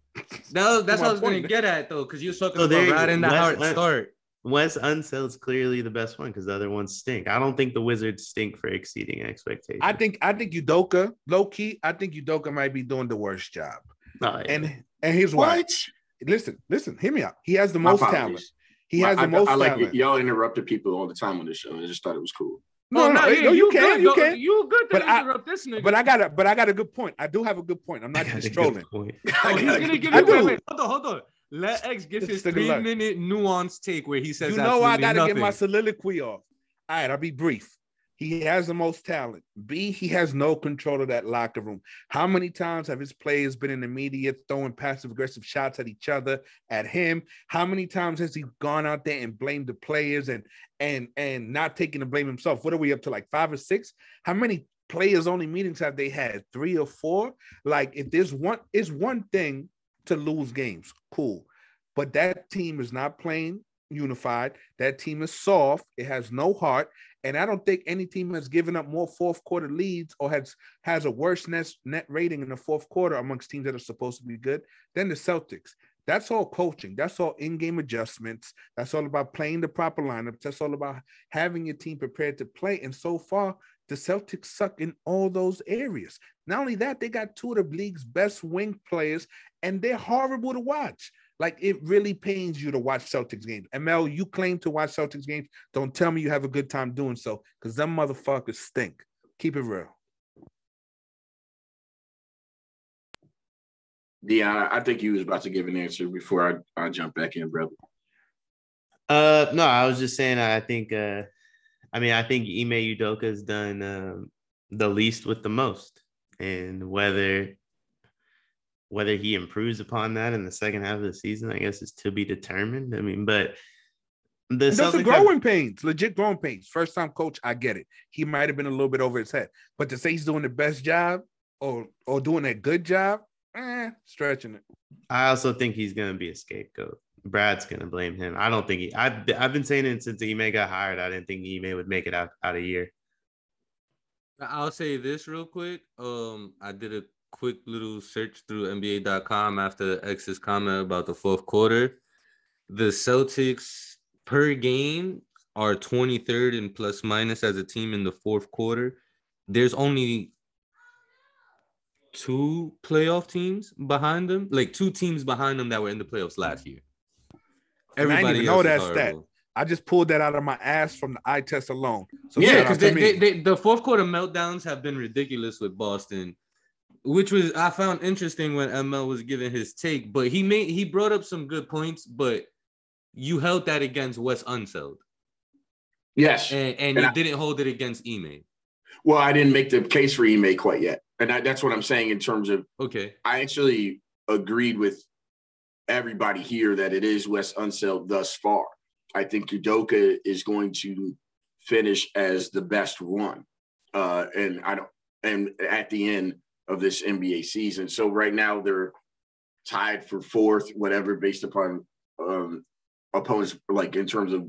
that, that's what I was going to get at though, because you were talking so about riding the hard start. Wes Unseld's clearly the best one because the other ones stink. I don't think the Wizards stink for exceeding expectations. I think I think Udoka, low key, I think Udoka might be doing the worst job. Oh, yeah. And and here's why. What? Listen, listen, hear me out. He has the most talent. He has the most I, like talent. y'all interrupted people all the time on this show. I just thought it was cool. No, oh, no, no, yeah, you, you, can, good, you can. You good to but interrupt I, this nigga. But I got a, but I got a good point. I do have a good point. I'm not [laughs] just trolling. oh, he's [laughs] gonna give you. Wait, wait, hold on, hold on. Let X give his three minute nuance take where he says, "You know, I got to get my soliloquy off." All right, I'll be brief. He has the most talent. B, he has no control of that locker room. How many times have his players been in the media throwing passive aggressive shots at each other, at him? How many times has he gone out there and blamed the players and and and not taking the blame himself? What are we up to, like five or six? How many players only meetings have they had? Three or four? Like, if there's one, it's one thing to lose games. Cool. But that team is not playing unified. That team is soft. It has no heart. And I don't think any team has given up more fourth quarter leads or has has a worse net, net rating in the fourth quarter amongst teams that are supposed to be good than the Celtics. That's all coaching. That's all in-game adjustments. That's all about playing the proper lineups. That's all about having your team prepared to play. And so far, the Celtics suck in all those areas. Not only that, they got two of the league's best wing players, and they're horrible to watch. Like it really pains you to watch Celtics games. ML, you claim to watch Celtics games. Don't tell me you have a good time doing so, because them motherfuckers stink. Keep it real. Dion, I think you was about to give an answer before I, I jump back in, brother. Uh, no, I was just saying. I think. Uh, I mean, I think Ime Udoka has done um, the least with the most, and whether whether he improves upon that in the second half of the season, I guess is to be determined. I mean, but the those are growing have, pains, legit growing pains. First time coach, I get it. He might have been a little bit over his head, but to say he's doing the best job or or doing a good job, eh, stretching it. I also think he's gonna be a scapegoat. Brad's gonna blame him. I don't think he. I've I've been saying it since Ime got hired. I didn't think Ime would make it out out a year. I'll say this real quick. Um, I did a quick little search through NBA.com after X's comment about the fourth quarter. The Celtics per game are 23rd and plus minus as a team in the fourth quarter. There's only two playoff teams behind them, like two teams behind them that were in the playoffs last year. Everybody I didn't even know that stat. I just pulled that out of my ass from the eye test alone. So yeah, because the fourth quarter meltdowns have been ridiculous with Boston which was I found interesting when ML was giving his take, but he made he brought up some good points, but you held that against Wes Unseld. Yes. And, and, and you I, didn't hold it against Ime. Well, I didn't make the case for Ime quite yet. And I, that's what I'm saying in terms of okay. I actually agreed with everybody here that it is Wes Unseld thus far. I think Udoka is going to finish as the best one. Uh, and I don't and at the end of this NBA season. So right now they're tied for fourth, whatever, based upon um, opponents, like in terms of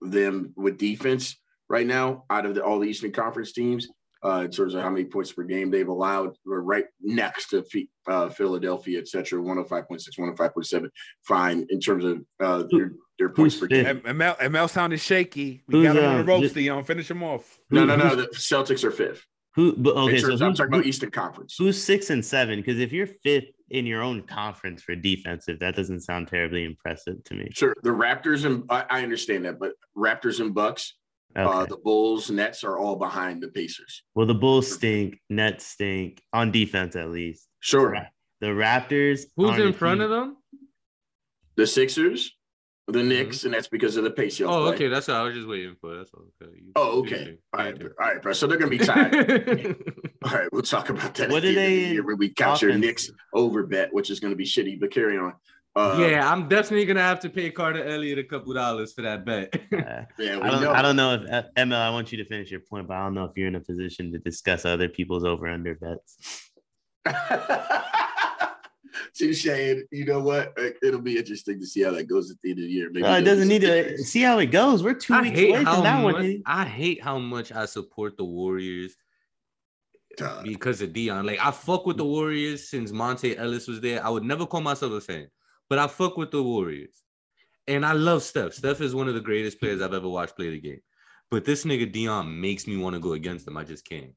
them with defense right now out of the, all the Eastern Conference teams. Uh, in terms of how many points per game they've allowed, we're right next to uh, Philadelphia, et cetera, 105.6, 105.7. Fine in terms of uh, their, their points per game. ML, ML sounded shaky. We Who's, got him on the ropes, Dion. Finish him off. No, no, no. The Celtics are fifth. Who? But okay, so I'm talking about Eastern Conference. Who's six and seven? Because if you're fifth in your own conference for defensive, that doesn't sound terribly impressive to me. Sure, the Raptors and I, I understand that, but Raptors and Bucks, okay. uh, the Bulls, Nets are all behind the Pacers. Well, the Bulls stink, Nets stink on defense at least. Sure. The Raptors. Who's in front team. of them? The Sixers the Knicks, mm-hmm. and that's because of the pace. Oh, okay, that's what I was just waiting for. That's all. Okay. You, oh, okay. All right, all right, bro. So they're gonna be tied. [laughs] all right, we'll talk about that. What did they? The when we count your Knicks over bet, which is gonna be shitty, but carry on. Uh, yeah, I'm definitely gonna have to pay Carter Elliott a couple dollars for that bet. yeah, [laughs] I don't, know. I don't know if uh, Emma. I want you to finish your point, but I don't know if you're in a position to discuss other people's over under bets. [laughs] Touche. You know what? It'll be interesting to see how that goes at the end of the year. Maybe uh, it doesn't need to see how it goes. We're two I weeks away from that much, one. I hate how much I support the Warriors because of Dion. Like I fuck with the Warriors since Monta Ellis was there. I would never call myself a fan, but I fuck with the Warriors. And I love Steph. Steph is one of the greatest players I've ever watched play the game. But this nigga Dion makes me want to go against him. I just can't.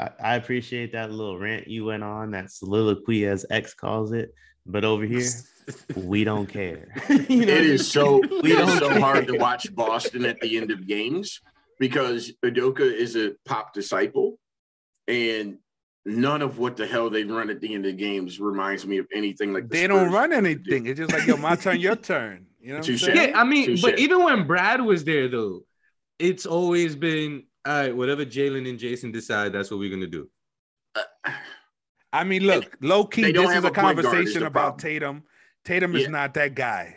I, I appreciate that little rant you went on, that soliloquy as X calls it. But over here, [laughs] we don't care. [laughs] you know? It is so we it is so care. hard to watch Boston at the end of games because Udoka is a pop disciple, and none of what the hell they run at the end of the games reminds me of anything like the they Spurs don't run anything. It's just like yo, my turn, your turn. You know, yeah. I mean, Touché. but even when Brad was there, though, it's always been all right, whatever Jaylen and Jayson decide, that's what we're gonna do. I mean, look, low key, this is a, a conversation about Tatum. Tatum is yeah. not that guy.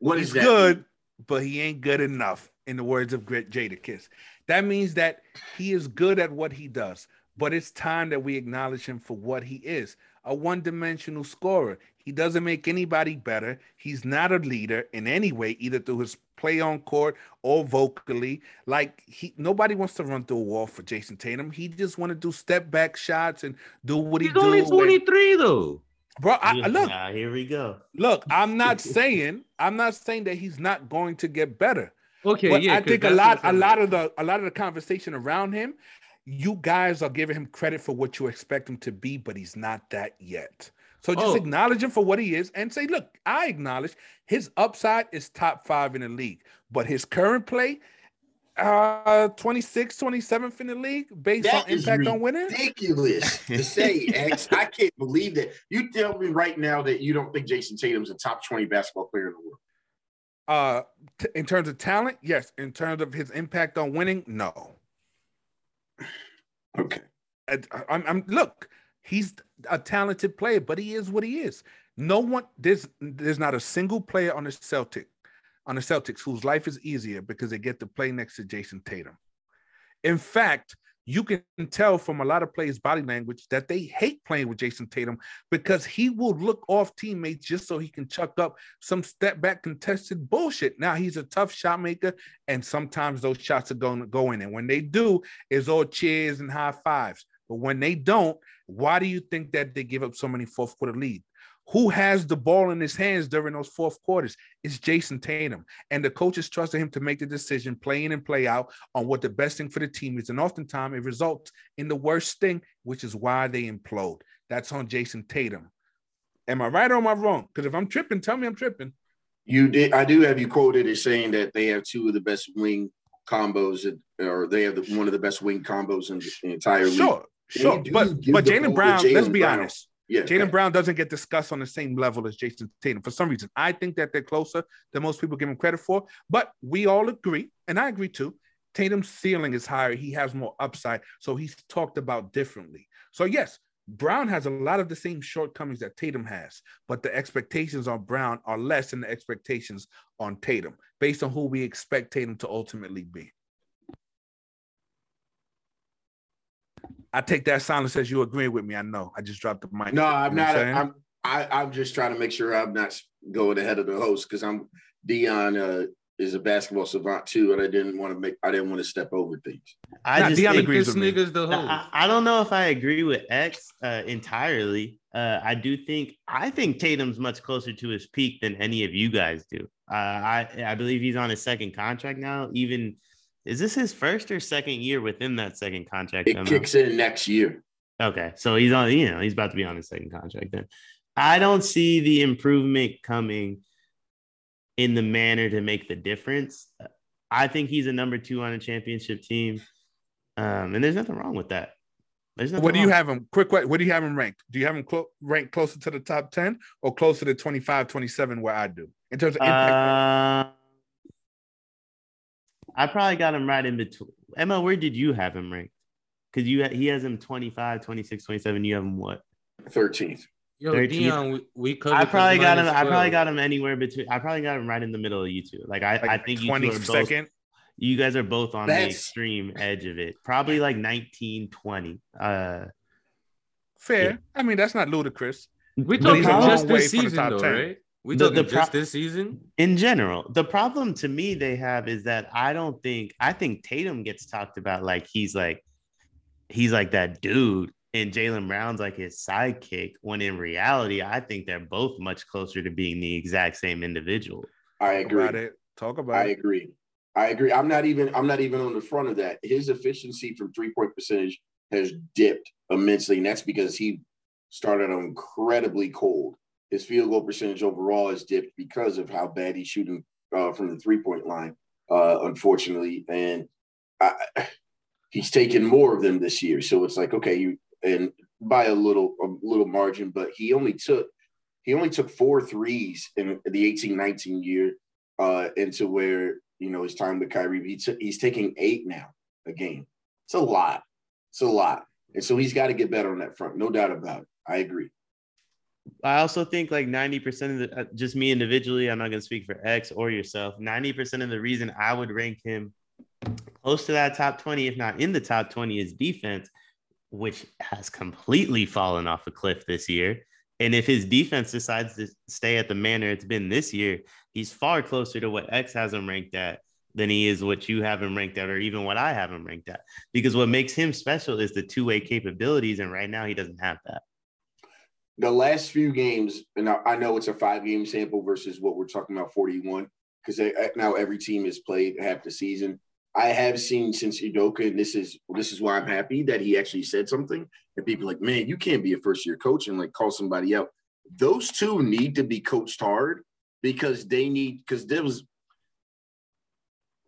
What He's is that good, mean? but he ain't good enough, in the words of Grit Jadakiss. That means that he is good at what he does, but it's time that we acknowledge him for what he is a one dimensional scorer. He doesn't make anybody better. He's not a leader in any way, either through his play on court or vocally. Like he nobody wants to run through a wall for Jayson Tatum. He just want to do step back shots and do what he He's do. only and- 23 though. Bro, I, I- look, Ah, here we go. look, I'm [laughs] not saying I'm not saying that he's not going to get better. Okay, but yeah. I 'cause think a lot, what a I'm lot of the, a lot of the conversation around him, you guys are giving him credit for what you expect him to be, but he's not that yet. So just Oh. acknowledge him for what he is and say, look, I acknowledge his upside is top five in the league, but his current play, uh, 26, 27th in the league based That on impact on winning. ridiculous to say, X. I [laughs] can't believe that. You tell me right now that you don't think Jayson Tatum's a top 20 basketball player in the world. Uh, t- in terms of talent, yes. In terms of his impact on winning, no. Okay. I- I'm, I'm look, he's a talented player, but he is what he is. No one there's there's not a single player on the Celtic on the Celtics whose life is easier because they get to play next to Jayson Tatum. In fact, you can tell from a lot of players' body language that they hate playing with Jayson Tatum because he will look off teammates just so he can chuck up some step back contested bullshit. Now he's a tough shot maker, and sometimes those shots are going to go in. And when they do, it's all cheers and high fives. But when they don't, why do you think that they give up so many fourth quarter lead? Who has the ball in his hands during those fourth quarters? It's Jayson Tatum. And the coaches trusted him to make the decision, play in and play out on what the best thing for the team is. And oftentimes it results in the worst thing, which is why they implode. That's on Jayson Tatum. Am I right or am I wrong? Because if I'm tripping, tell me I'm tripping. You did. I do have you quoted as saying that they have two of the best wing combos, or they have the, one of the best wing combos in the entire league. Sure, sure. But but Jaylen Brown, let's be Brown. honest. Yeah. Jaylen Brown doesn't get discussed on the same level as Jayson Tatum for some reason. I think that they're closer than most people give him credit for, but we all agree, and I agree too. Tatum's ceiling is higher. He has more upside, so he's talked about differently. So yes, Brown has a lot of the same shortcomings that Tatum has, but the expectations on Brown are less than the expectations on Tatum, based on who we expect Tatum to ultimately be. I take that silence as you agreeing with me. I know. I just dropped the mic. No, I'm know what not. saying? I'm. I, I'm just trying to make sure I'm not going ahead of the host because I'm Dion uh, is a basketball savant too, and I didn't want to make. I didn't want to step over things. I Nah, just Deion think agrees This with me. nigga's the host. I, I don't know if I agree with X uh, entirely. Uh, I do think I think Tatum's much closer to his peak than any of you guys do. Uh, I I believe he's on his second contract now. Even is this his first or second year within that second contract? It kicks in next year. Okay, so he's on. You know, he's about to be on his second contract. Then I don't see the improvement coming in the manner to make the difference. I think he's a number two on a championship team, um, and there's nothing wrong with that. There's nothing. What do you have him? Quick, que- what do you have him ranked? Do you have him clo- ranked closer to the top 10 or closer to 25, 27 where I do in terms of impact? Uh, I probably got him right in between. Emma, where did you have him ranked? Because you he has him 25, 26, 27. You have him what? Thirteenth. Yo, 13th. Dion, we, we covered. I probably got him. minus I probably got him anywhere between. I probably got him right in the middle of you two. Like I, like I think you two are both. 22nd? You guys are both on the extreme edge of it. Probably like 19, 20. Uh, Fair. Yeah. I mean, that's not ludicrous. We The talking just way this season, though, 10. right? We The- talking the just pro- this season. in general, the problem to me they have is that I don't think I think Tatum gets talked about like he's like he's like that dude, and Jaylen Brown's like his sidekick. When in reality, I think they're both much closer to being the exact same individual. I Talk agree. about it. Talk about I it. agree. I agree. I'm not even. I'm not even on the front of that. His efficiency from three point percentage has dipped immensely, and that's because he started incredibly cold. His field goal percentage overall has dipped because of how bad he's shooting uh, from the three point line, uh, unfortunately. And I, he's taken more of them this year, so it's like okay, you and by a little a little margin, but he only took he only took four threes in the 18-19 year uh, into where you know his time with Kyrie. He took he's taking eight now a game. It's a lot. It's a lot, and so he's got to get better on that front, no doubt about it. I agree. I also think like 90% of the, uh, just me individually, I'm not going to speak for X or yourself. 90% of the reason I would rank him close to that top 20, if not in the top 20, is defense, which has completely fallen off a cliff this year. And if his defense decides to stay at the manner it's been this year, he's far closer to what X has him ranked at than he is what you have him ranked at, or even what I have him ranked at. Because what makes him special is the two way capabilities. And right now, he doesn't have that. The last few games, and I know it's a five game sample versus what we're talking about 41, because now every team has played half the season. I have seen since Udoka, and this is this is why I'm happy that he actually said something. And people like, man, you can't be a first year coach and like call somebody out. Those two need to be coached hard because they need because there was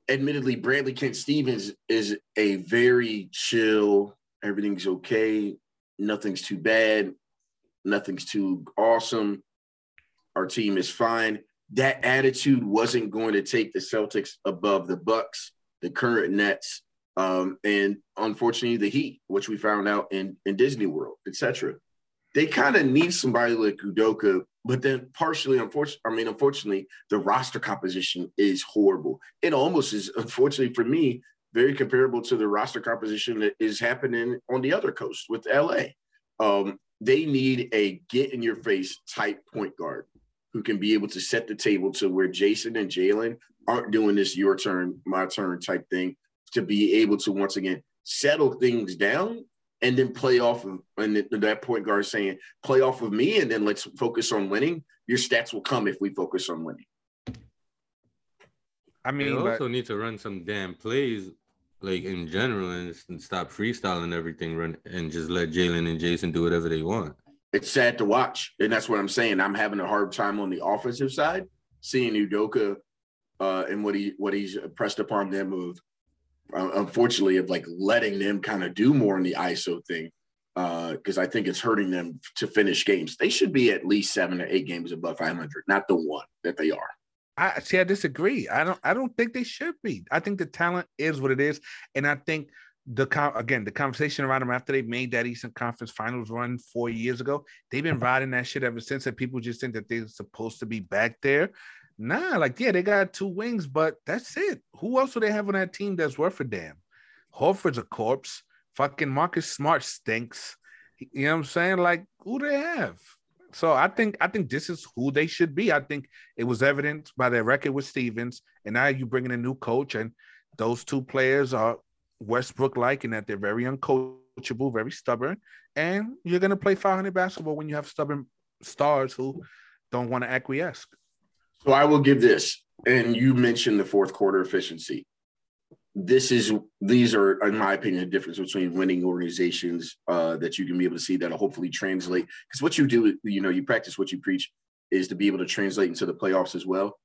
admittedly Bradley Kent Stevens is a very chill, everything's okay, nothing's too bad, nothing's too awesome. Our team is fine. That attitude wasn't going to take the Celtics above the Bucks the current Nets, um, and unfortunately the Heat, which we found out in, in Disney World, etc. They kind of need somebody like Udoka, but then partially, unfortunately, I mean, unfortunately, the roster composition is horrible. It almost is, unfortunately for me, very comparable to the roster composition that is happening on the other coast with LA. Um, they need a get in your face type point guard who can be able to set the table to where Jayson and Jaylen aren't doing this your turn, my turn type thing to be able to once again settle things down and then play off of and that point guard saying play off of me and then let's focus on winning. Your stats will come if we focus on winning. I mean you also but, need to run some damn plays like in general and, stop freestyling everything run and just let Jaylen and Jayson do whatever they want it's sad to watch and that's what i'm saying i'm having a hard time on the offensive side seeing udoka uh, and what he what he's pressed upon them of uh, unfortunately of like letting them kind of do more in the ISO thing because uh, I think it's hurting them to finish games. They should be at least seven or eight games above 500, not the one that they are. I see. I disagree. I don't. I don't think they should be. I think the talent is what it is, and I think the again the conversation around them after they made that Eastern Conference Finals run four years ago. They've been uh-huh. riding that shit ever since, and people just think that they're supposed to be back there. Nah, like yeah, they got two wings, but that's it. Who else do they have on that team that's worth a damn? Horford's a corpse. Fucking Marcus Smart stinks. You know what I'm saying? Like who do they have? So I think I think this is who they should be. I think it was evident by their record with Stevens, and now you bring in a new coach, and those two players are Westbrook like in that they're very uncoachable, very stubborn, and you're gonna play 500 basketball when you have stubborn stars who don't want to acquiesce. So I will give this, and you mentioned the fourth quarter efficiency. This is these are, in my opinion, the difference between winning organizations uh, that you can be able to see that'll hopefully translate. Because what you do, you know, you practice what you preach, is to be able to translate into the playoffs as well.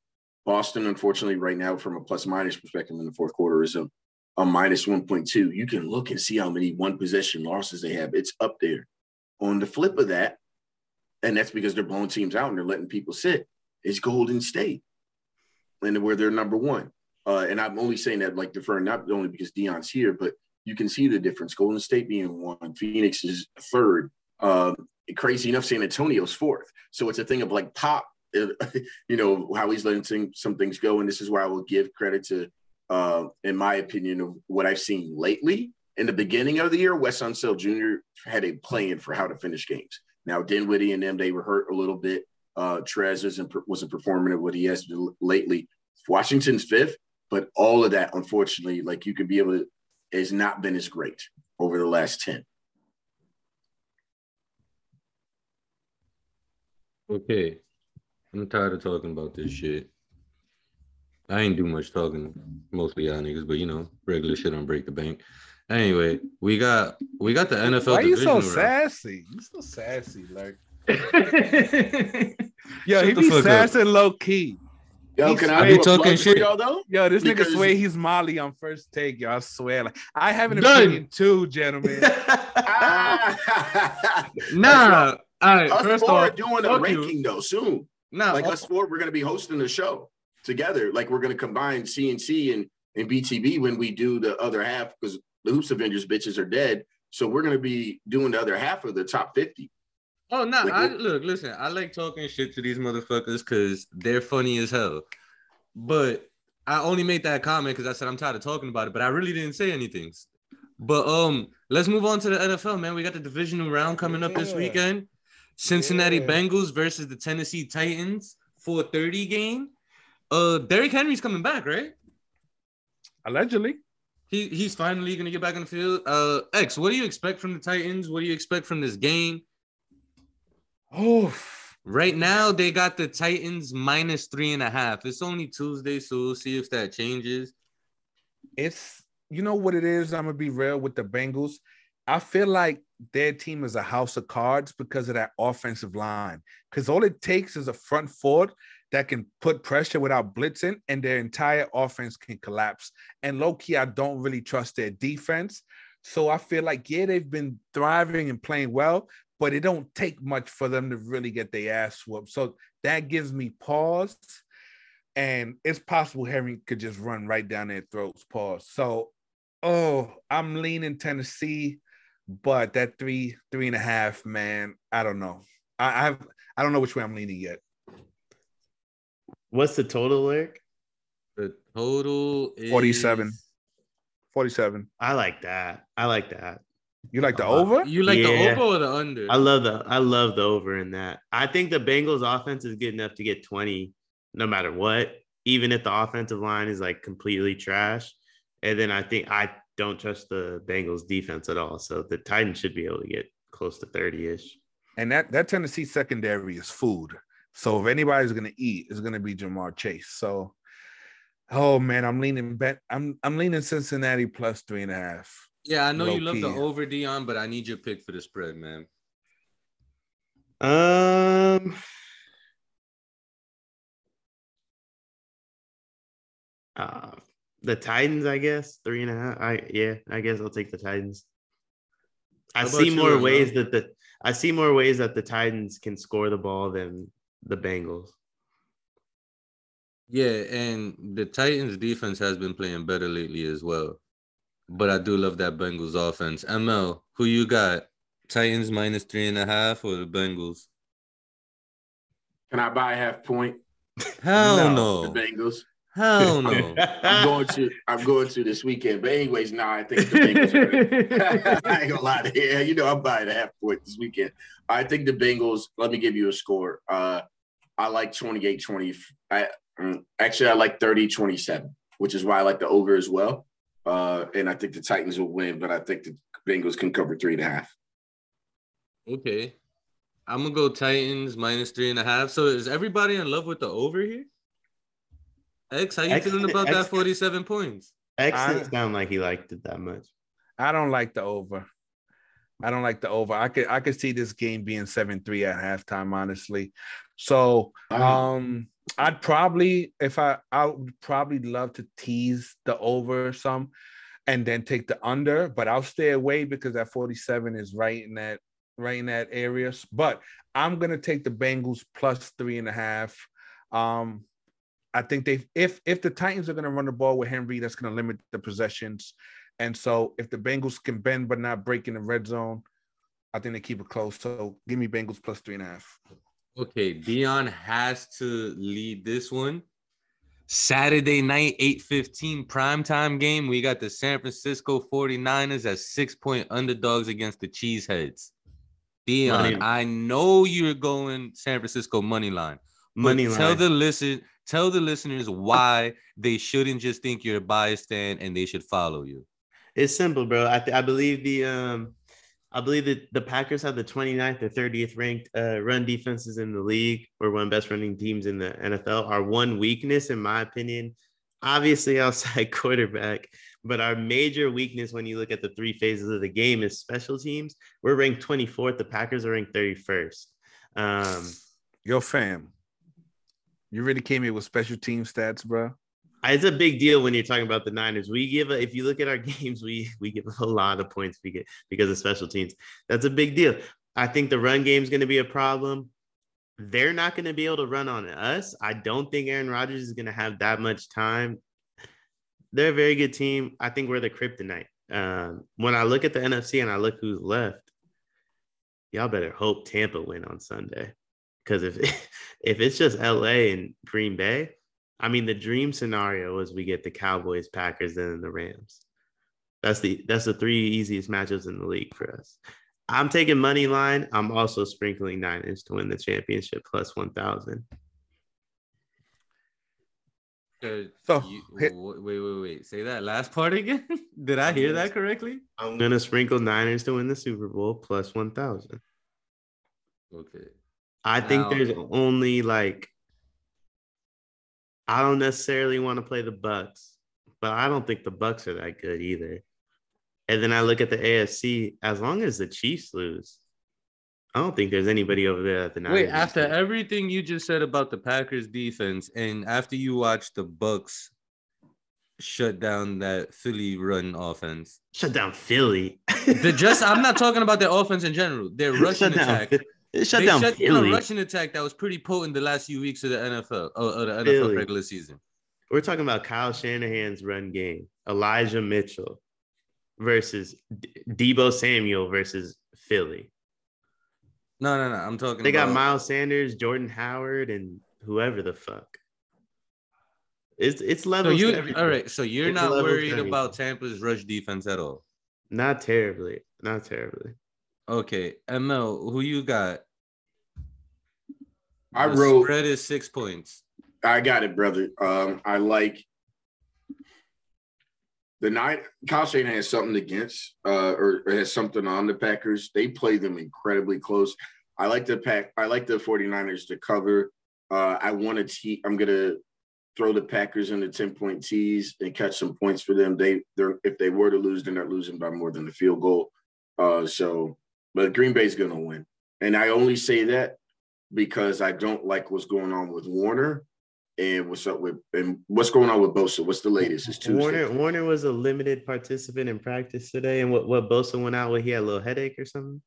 Boston, unfortunately, right now, from a plus minus perspective in the fourth quarter, is a, a minus 1.2. You can look and see how many one possession losses they have. It's up there. On the flip of that, and that's because they're blowing teams out and they're letting people sit is Golden State, and where they're number one. Uh, and I'm only saying that like deferring not only because Dion's here, but you can see the difference. Golden State being one, Phoenix is third. Um, crazy enough, San Antonio's fourth. So it's a thing of like pop, [laughs] you know, how he's letting some things go. And this is where I will give credit to, uh, in my opinion, of what I've seen lately. In the beginning of the year, Wes Unseld Jr. had a plan for how to finish games. Now, Dinwiddie and them, they were hurt a little bit uh, Trez isn't, wasn't performing at what he has lately. Washington's fifth, but all of that, unfortunately, like you could be able to, has not been as great over the last 10. Okay. I'm tired of talking about this shit. I ain't do much talking, mostly y'all niggas, but you know, regular shit on Break the Bank. Anyway, we got we got the NFL. Why are you so sassy? You so sassy, like. [laughs] Yo, he be sassing low key. Yo, he's can I be talking shit, y'all though? Yo, this because... nigga swear he's Molly on first take. Y'all I swear, like I have an Done. opinion too, gentlemen. [laughs] [laughs] nah, all right. Us first four off, are doing a ranking you. though soon. Nah, like us four, we're gonna be hosting the show together. Like we're gonna combine CNC and and BTB when we do the other half because the Hoops Avengers bitches are dead. So we're gonna be doing the other half of the top fifty. Oh no! Like, look, listen. I like talking shit to these motherfuckers because they're funny as hell. But I only made that comment because I said I'm tired of talking about it. But I really didn't say anything. But um, let's move on to the NFL, man. We got the divisional round coming up this weekend. Cincinnati Yeah. Bengals versus the Tennessee Titans, 4:30 game. Uh, Derrick Henry's coming back, right? Allegedly. He he's finally gonna get back on the field. Uh, X, what do you expect from the Titans? What do you expect from this game? Oh, Right now, they got the Titans minus three and a half. It's only Tuesday, so we'll see if that changes. it's you know what it is. I'm gonna be real with the Bengals. I feel like their team is a house of cards because of that offensive line. Because all it takes is a front four that can put pressure without blitzing, and their entire offense can collapse. And low key, I don't really trust their defense. So I feel like yeah, they've been thriving and playing well, but it don't take much for them to really get their ass whooped. So that gives me pause. And it's possible Henry could just run right down their throats. Pause. So, oh, I'm leaning Tennessee, but that three, three and a half, man, I don't know. I I've, I don't know which way I'm leaning yet. What's the total, Eric? The total is 47. 47. I like that. I like that. You like the over? You like Yeah. the over or the under? I love the I love the over in that. I think the Bengals offense is good enough to get 20 no matter what, even if the offensive line is like completely trash. And then I think I don't trust the Bengals defense at all. So the Titans should be able to get close to 30-ish. And that that Tennessee secondary is food. So if anybody's gonna eat, it's gonna be Ja'Marr Chase. So oh man, I'm leaning bet I'm I'm leaning Cincinnati plus three and a half. Yeah, I know you love the over, Dion, but I need your pick for the spread, man. Um uh, the Titans, I guess, three and a half. I yeah, I guess I'll take the Titans. I see more Arnaud? ways that the I see more ways that the Titans can score the ball than the Bengals. Yeah, and the Titans defense has been playing better lately as well. But I do love that Bengals offense. ML, who you got? Titans minus three and a half or the Bengals? Can I buy a half point? Hell No, no. The Bengals. Hell [laughs] no. I'm going to I'm going to this weekend. But anyways, now I think the Bengals are [laughs] I ain't gonna lie to you. You know, I'm buying a half point this weekend. I think the Bengals, let me give you a score. Uh I like 28 20. I mm, actually I like 30 27, which is why I like the over as well. Uh and I think the Titans will win, but I think the Bengals can cover three and a half. Okay. I'm gonna go Titans minus three and a half. So is everybody in love with the over here? X, how you X- feeling about that X- 47 points? X didn't sound like he liked it that much. I don't like the over. I don't like the over. I could I could see this game being 7-3 at halftime, honestly. So um I'd probably if I I would probably love to tease the over some and then take the under, but I'll stay away because that 47 is right in that right in that area. But I'm gonna take the Bengals plus three and a half. Um I think they if if the Titans are gonna run the ball with Henry, that's gonna limit the possessions. And so if the Bengals can bend but not break in the red zone, I think they keep it close. So give me Bengals plus three and a half. Okay, Dion has to lead this one. Saturday night, 8:15 primetime game. We got the San Francisco 49ers as six-point underdogs against the Cheeseheads. Dion, Money- I know you're going San Francisco money line. Money tell the listen, tell the listeners why they shouldn't just think you're a biased fan and they should follow you. It's simple, bro. I, th- I believe the um I believe that the Packers have the 29th or 30th ranked uh, run defenses in the league, or one best running teams in the NFL. Our one weakness, in my opinion, obviously outside [laughs] quarterback, but our major weakness when you look at the three phases of the game is special teams. We're ranked 24th. The Packers are ranked 31st. Um, Yo, fam. You really came here with special team stats, bro. It's a big deal when you're talking about the Niners. We give a, if you look at our [laughs] games, we we give a lot of points we get because of special teams. That's a big deal. I think the run game is going to be a problem. They're not going to be able to run on us. I don't think Aaron Rodgers is going to have that much time. They're a very good team. I think we're the kryptonite. Um, when I look at the NFC and I look who's left, y'all better hope Tampa win on Sunday. Because if [laughs] if it's just LA and Green Bay, I mean, the dream scenario is we get the Cowboys, Packers, and then the Rams. That's the that's the three easiest matchups in the league for us. I'm taking money line. I'm also sprinkling Niners to win the championship plus one thousand. Uh, So, you- hit- wait, wait, wait. Say that last part again. [laughs] Did I hear that correctly? I'm gonna sprinkle Niners to win the Super Bowl plus one thousand. Okay. I think Now- there's only like I don't necessarily want to play the Bucks, but I don't think the Bucks are that good either. And then I look at the AFC. As long as the Chiefs lose, I don't think there's anybody over there at the Niners. Wait, after everything you just said about the Packers defense, and after you watch the Bucks shut down that Philly run offense, shut down Philly. the just I'm not [laughs] talking about their offense in general. Their rushing attack. Philly. Shut they down shut down a Russian attack that was pretty potent the last few weeks of the NFL or, uh, or the NFL Philly. regular season. We're talking about Kyle Shanahan's run game. Elijah Mitchell versus D- Deebo Samuel versus Philly. No, no, no. I'm talking. They got Miles Sanders, Jordan Howard, and whoever the fuck. It's it's So you all right? So you're It's not worried about Tampa's rush defense at all? Not terribly. Not terribly. Okay, ML, who you got? I The wrote. spread is six points. I got it, brother. Um, I like the nine. Kyle Shanahan has something against, uh, or, or has something on the Packers. They play them incredibly close. I like the pack. I like the 49ers to cover. Uh, I want to tee. I'm gonna throw the Packers in the 10 point tees and catch some points for them. They they're if they were to lose, they're not losing by more than the field goal. Uh, so, but Green Bay's gonna win, and I only say that because I don't like what's going on with Warner and what's up with and what's going on with Bosa. What's the latest? It's Tuesday. Warner Warner was a limited participant in practice today, and what what Bosa went out with, he had a little headache or something.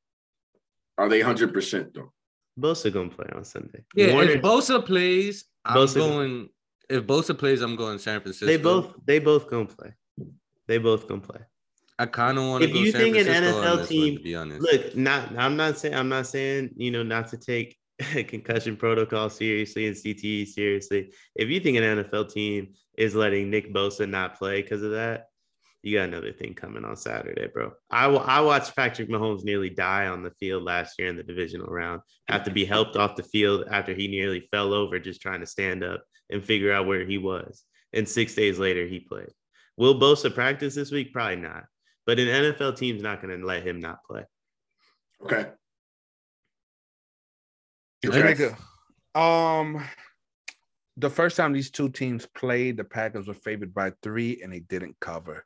Are they hundred percent though? Bosa gonna play on Sunday. Yeah, Warner, if Bosa plays, I'm Bosa- going. If Bosa plays, I'm going San Francisco. they both they both gonna play. They both gonna play. I kind of want to If you San think an Francisco on NFL this one, team- to be honest. Look, not I'm not saying I'm not saying you know not to take [laughs] concussion protocol seriously and CTE seriously. If you think an NFL team is letting Nick Bosa not play because of that, you got another thing coming on Saturday, bro. I I watched Patrick Mahomes nearly die on the field last year in the divisional round. Have to be helped off the field after he nearly fell over just trying to stand up and figure out where he was. And six days later, he played. Will Bosa practice this week? Probably not. But an NFL team's not going to let him not play. Okay. Nigga, um, the first time these two teams played, the Packers were favored by three and they didn't cover.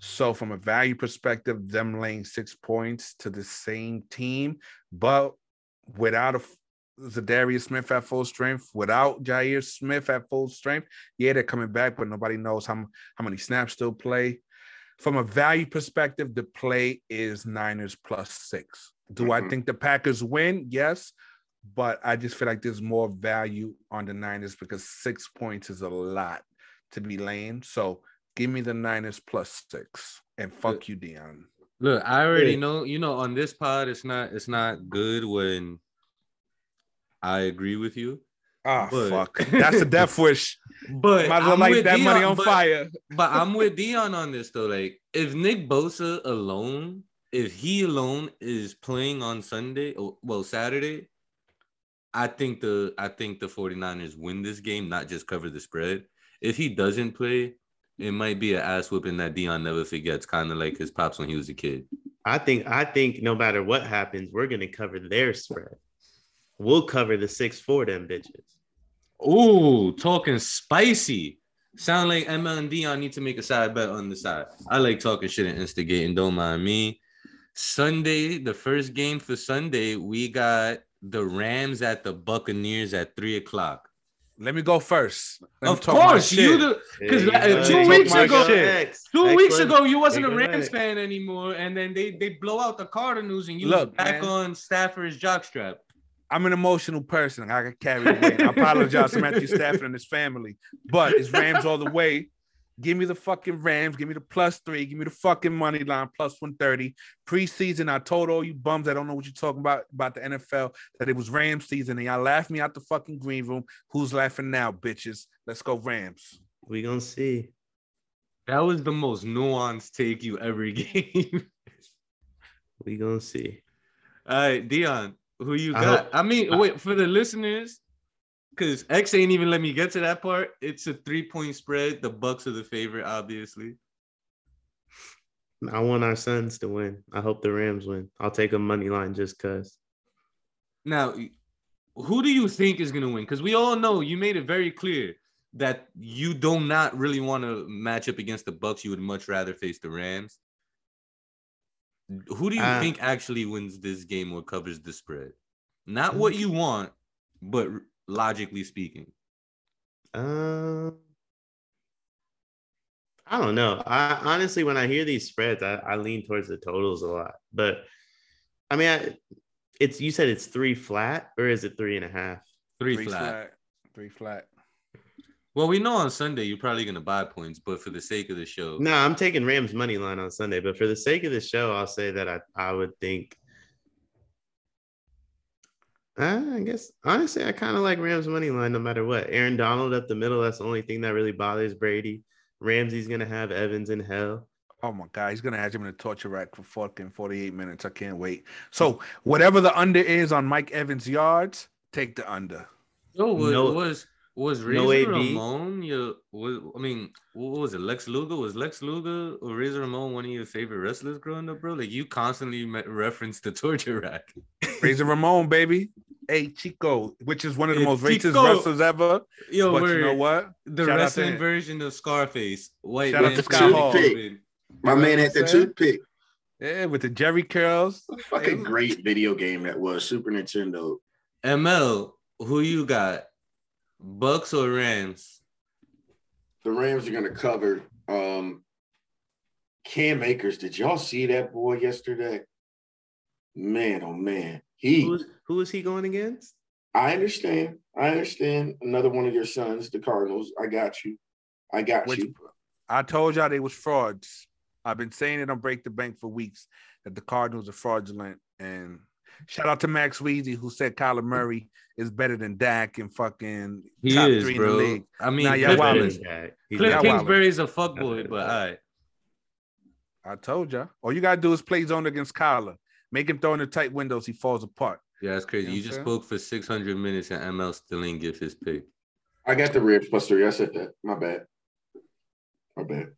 So, from a value perspective, them laying six points to the same team, but without a Za'Darius Smith at full strength, without Jair Smith at full strength, yeah, they're coming back, but nobody knows how, how many snaps they'll play. From a value perspective, the play is Niners plus six. Do I Mhm. think the Packers win? Yes but I just feel like there's more value on the Niners because six points is a lot to be laying. So give me the Niners plus six and fuck you, Dion. Look, I already Yeah. know. You know, on this pod, it's not. It's not good when I agree with you. Ah, But- fuck. [laughs] That's a death wish. But Might as well light with that money on but- fire. But I'm [laughs] with Dion on this though. Like, if Nick Bosa alone, if he alone is playing on Sunday, or well Saturday, I think the I think the 49ers win this game, not just cover the spread. If he doesn't play, it might be an ass whooping that Dion never forgets, kind of like his pops when he was a kid. I think I think no matter what happens, we're gonna cover their spread. We'll cover the six for them bitches. Ooh, talking spicy. Sound like Emma and Dion need to make a side bet on the side. I like talking shit and instigating. Don't mind me. Sunday, the first game for Sunday, we got the Rams at the Buccaneers at three o'clock. Let me go first. Let Of course, you do. 'Cause, There you uh, two weeks ago- shit. Two X weeks Lin- ago, you wasn't a Big Rams X. fan anymore, and then they they blow out the Cardinals, and you Look, back man. on Stafford's jockstrap. I'm an emotional person. I got carried away. I apologize to Matthew Stafford and his family, but it's Rams all the way. Give me the fucking Rams. Give me the plus three. Give me the fucking money line plus 130. Preseason, I told all you bums I don't know what you're talking about about the NFL that it was Rams season and y'all laughed me out the fucking green room. Who's laughing now, bitches? Let's go Rams. We gonna see. That was the most nuanced take you ever [laughs] gave. We gonna see. All right, Dion, who you got? hope- I mean, I- wait for the listeners, because X ain't even let me get to that part. It's a three point spread. The Bucks are the favorite, obviously. I want our sons to win. I hope the Rams win. I'll take a money line just cause. Now, who do you think is gonna win? Because we all know you made it very clear that you do not really want to match up against the Bucks. You would much rather face the Rams. Who do you Uh, think actually wins this game or covers the spread? Not what you want, but logically speaking. Um, I don't know. I honestly, when I hear these spreads, I, I lean towards the totals a lot. But I mean, I, it's you said it's three flat or is it three and a half? Three, Three flat. flat. Three flat. Well, we know on Sunday you're probably gonna buy points, but for the sake of the show, No, I'm taking Rams money line on Sunday, but for the sake of the show, I'll say that I, I would think. Uh, I guess honestly, I kind of like Rams money line no matter what. Aaron Donald up the middle, that's the only thing that really bothers Brady. Ramsey's gonna have Evans in hell. Oh my god, he's gonna have him in a torture rack for fucking 48 minutes. I can't wait. So whatever the under is on Mike Evans' yards, take the under. Oh, was No- was was Razor no Ramon your? Was, I mean, what was it? Lex Luger was Lex Luger or Razor Ramon one of your favorite wrestlers growing up, bro? Like you constantly me- reference the [laughs] torture rack. Razor [laughs] Ramon, baby. Hey Chico, which is one of the Hey, most racist wrestlers ever. Yo, but you know what? The Shout wrestling version of Scarface. White Shout out man to Scott Hall. My man had the saying? toothpick. Yeah, with the Jheri curls. Fucking great video game that was Super Nintendo. ML, who you got? Bucks or Rams? The Rams are gonna cover. Um, Cam Akers, did y'all see that boy yesterday? Man, oh man, he. Who's who is he going against? I understand. I understand. Another one of your sons, the Cardinals. I got you. I got Which you. I told y'all they was frauds. I've been saying it on Break the Bank for weeks that the Cardinals are fraudulent. And shout out to Max Weezy who said Kyler Murray is better than Dak and fucking He top is, three in bro. the league. I mean, Nah, y'all Cliff, wildin'. Kings- He's Cliff y'all not- wildin'. Kingsbury's a fuckboy, but all right. I told y'all. All you gotta do is play zone against Kyler. Make him throw in the tight windows, he falls apart. Yeah, that's crazy. You know You just I'm spoke for 600 minutes and ML still ain't give his pick. I got the ribs plus three. I said that. My bad. My bad.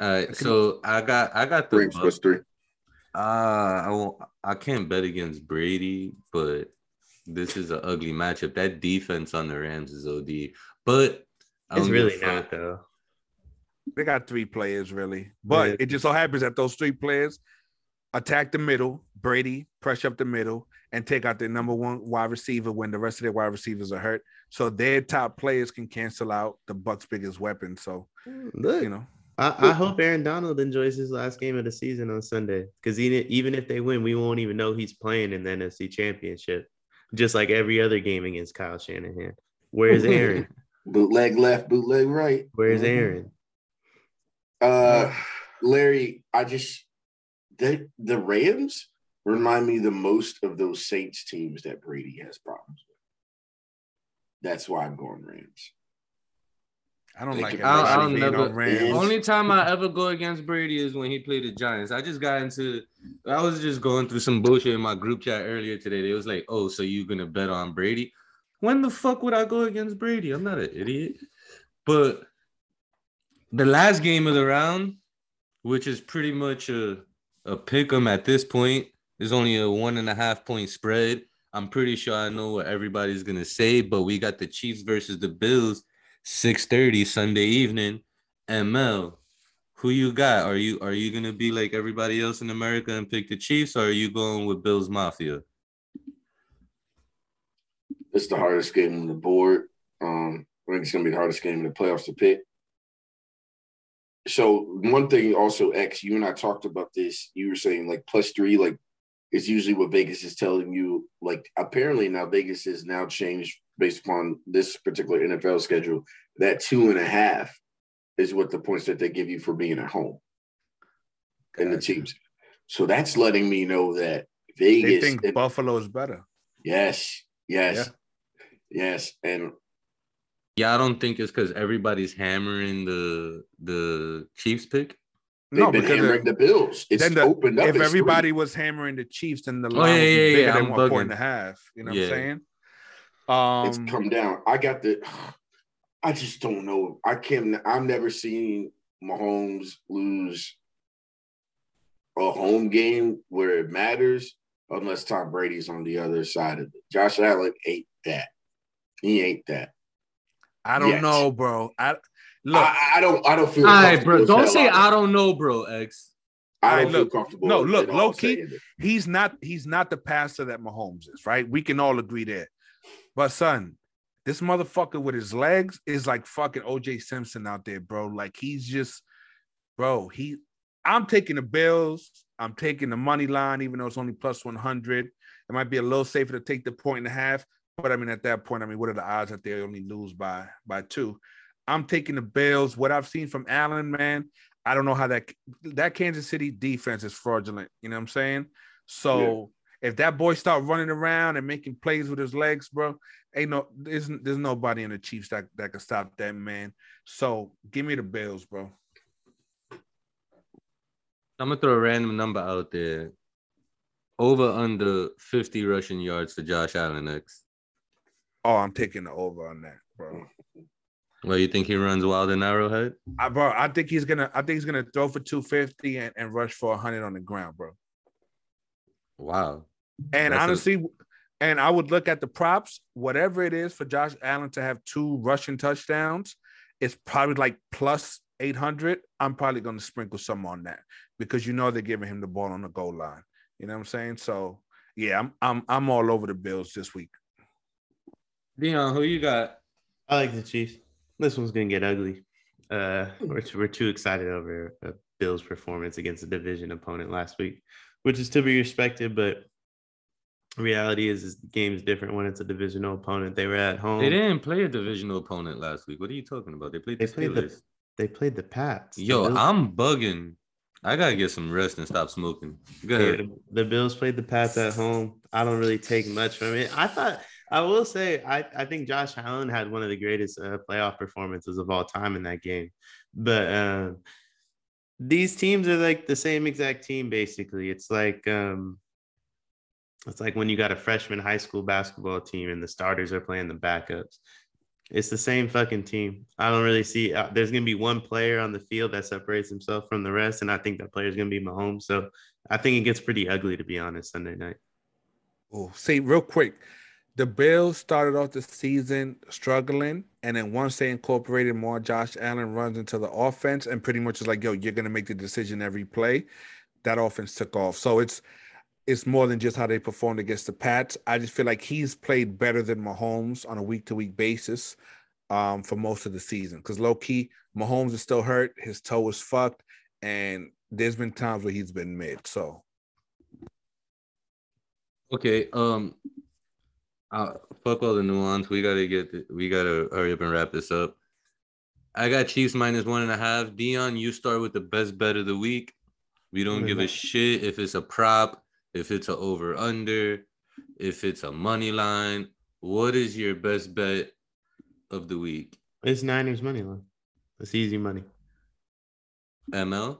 All right, so I got I got the Rams Bucks. plus three. Uh, I won't. I can't bet against Brady, but this is an ugly matchup. That defense on the Rams is OD, but It's don't really give fuck. not though. They got three players really, but Yeah. it just so happens that those three players attack the middle, Brady pressure up the middle, and take out their number one wide receiver when the rest of their wide receivers are hurt. So their top players can cancel out the Bucks' biggest weapon. So Look, you know, I, I hope Aaron Donald enjoys his last game of the season on Sunday because even even if they win, we won't even know he's playing in the NFC Championship, just like every other game against Kyle Shanahan. Where's [laughs] Aaron? Bootleg left, bootleg right. Where's Mhm. Aaron? Uh, Larry, I just the the Rams remind me the most of those Saints teams that Brady has problems with. That's why I'm going Rams. I don't like can- I'll- everybody I'll being never- on Rams. Only [laughs] time I ever go against Brady is when he played the Giants. I just got into. I was just going through some bullshit in my group chat earlier today. They was like, "Oh, so you gonna bet on Brady?" When the fuck would I go against Brady? I'm not an idiot. But the last game of the round, which is pretty much a a pick 'em at this point, is only a one and a half point spread. I'm pretty sure I know what everybody's gonna say, but we got the Chiefs versus the Bills, 6:30 Sunday evening. ML, who you got? Are you are you gonna be like everybody else in America and pick the Chiefs, or are you going with Bills Mafia? It's the hardest game on the board. Um, I think it's gonna be the hardest game in the playoffs to pick. So one thing also, X, you and I talked about this. You were saying like plus three, like is usually what Vegas is telling you. Like apparently now Vegas has now changed based upon this particular NFL schedule. That two and a half is what the points that they give you for being at home and the Gotcha. teams. So that's letting me know that They Vegas. think and- Buffalo is better. yes, yes, yes, and Yeah, I don't think it's because everybody's hammering the the Chiefs pick. They've No, been because hammering the Bills. It's then the- opened up. if as everybody was hammering the Chiefs, then the Oh, line yeah, would be yeah, bigger yeah, than I'm one point and a half. You know Yeah. what I'm saying? Three. Um, it's come down. I got the. [sighs] I just don't know. I can't. I've never seen Mahomes lose a home game where it matters unless Tom Brady's on the other side of it. Josh Allen ain't that. He ain't that. I don't yet. know, bro. I look. I, I don't. I don't feel. All right, bro. Don't say I don't know, bro. X. I All don't right, feel look. comfortable. No, look, at all low key, he's not he's not the passer that Mahomes is, right? We can all agree there. But son, this motherfucker with his legs is like fucking OJ Simpson out there, bro. Like he's just, bro. He, I'm taking the Bills. I'm taking the money line, even though it's only plus one hundred. It might be a little safer to take the point and a half, but I mean, at that point, I mean, what are the odds that they only lose by by two? I'm taking the Bills. What I've seen from Allen, man, I don't know how that that Kansas City defense is fraudulent. You know what I'm saying? So if that boy start running around and making plays with his legs, bro, ain't no there's there's nobody in the Chiefs that that can stop that man. So give me the Bills, bro. I'm gonna throw a random number out there. Over under 50 rushing yards for Josh Allen next. Oh, I'm taking the over on that, bro. Well, you think he runs wild in Arrowhead? I bro, I think he's gonna I think he's gonna throw for 250 and, and rush for 100 on the ground, bro. Wow. And That's a- honestly, and I would look at the props, whatever it is for Josh Allen to have two rushing touchdowns, it's probably like plus 800. I'm probably going to sprinkle some on that because you know they're giving him the ball on the goal line. You know what I'm saying? So, yeah, I'm I'm I'm all over the Bills this week. Dion, who you got? I like the Chiefs. This one's gonna get ugly. Uh, we're we're too excited over uh, Bills' performance against a division opponent last week, which is to be respected. But reality is, is the game is different when it's a divisional opponent. They were at home. They didn't play a divisional opponent last week. What are you talking about? They played the They played Steelers. the they played the Pats. Yo, Bills- I'm bugging. I gotta get some rest and stop smoking. Go ahead. the, the Bills played the Pats at home. I don't really take much from it. I thought I will say I, I think Josh Allen had one of the greatest uh, playoff performances of all time in that game. But uh, these teams are like the same exact team basically. It's like um, it's like when you got a freshman high school basketball team and the starters are playing the backups. It's the same fucking team. I don't really see. Uh, there's gonna be one player on the field that separates himself from the rest, and I think that player is gonna be Mahomes. So I think it gets pretty ugly to be honest Sunday night. Oh, see, real quick, the Bills started off the season struggling, and then once they incorporated more Josh Allen runs into the offense, and pretty much is like, yo, you're gonna make the decision every play. That offense took off. So it's it's more than just how they performed against the Pats. I just feel like he's played better than Mahomes on a week to week basis um, for most of the season. Because low key, Mahomes is still hurt, his toe is fucked, and there's been times where he's been mid. So Okay. Um. Uh, fuck all the nuance. We gotta get. The, we gotta hurry up and wrap this up. I got Chiefs minus one and a half. Dion, you start with the best bet of the week. We don't What is give a shit if it's a prop, if it's a over under, if it's a money line. What is your best bet of the week? It's Niners money line. It's easy money. ML.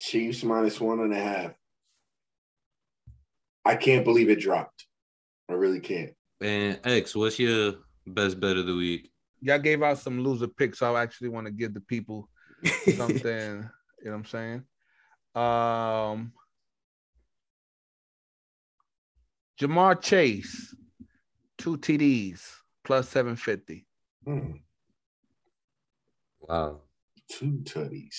Chiefs minus one and a half. I can't believe it dropped. I really can't. And X, what's your best bet of the week? y'all gave out some loser picks, so I actually want to give the people something. [laughs] you know what I'm saying? Um Ja'Marr Chase, two TDs plus 750. Hmm, Wow. two tutties.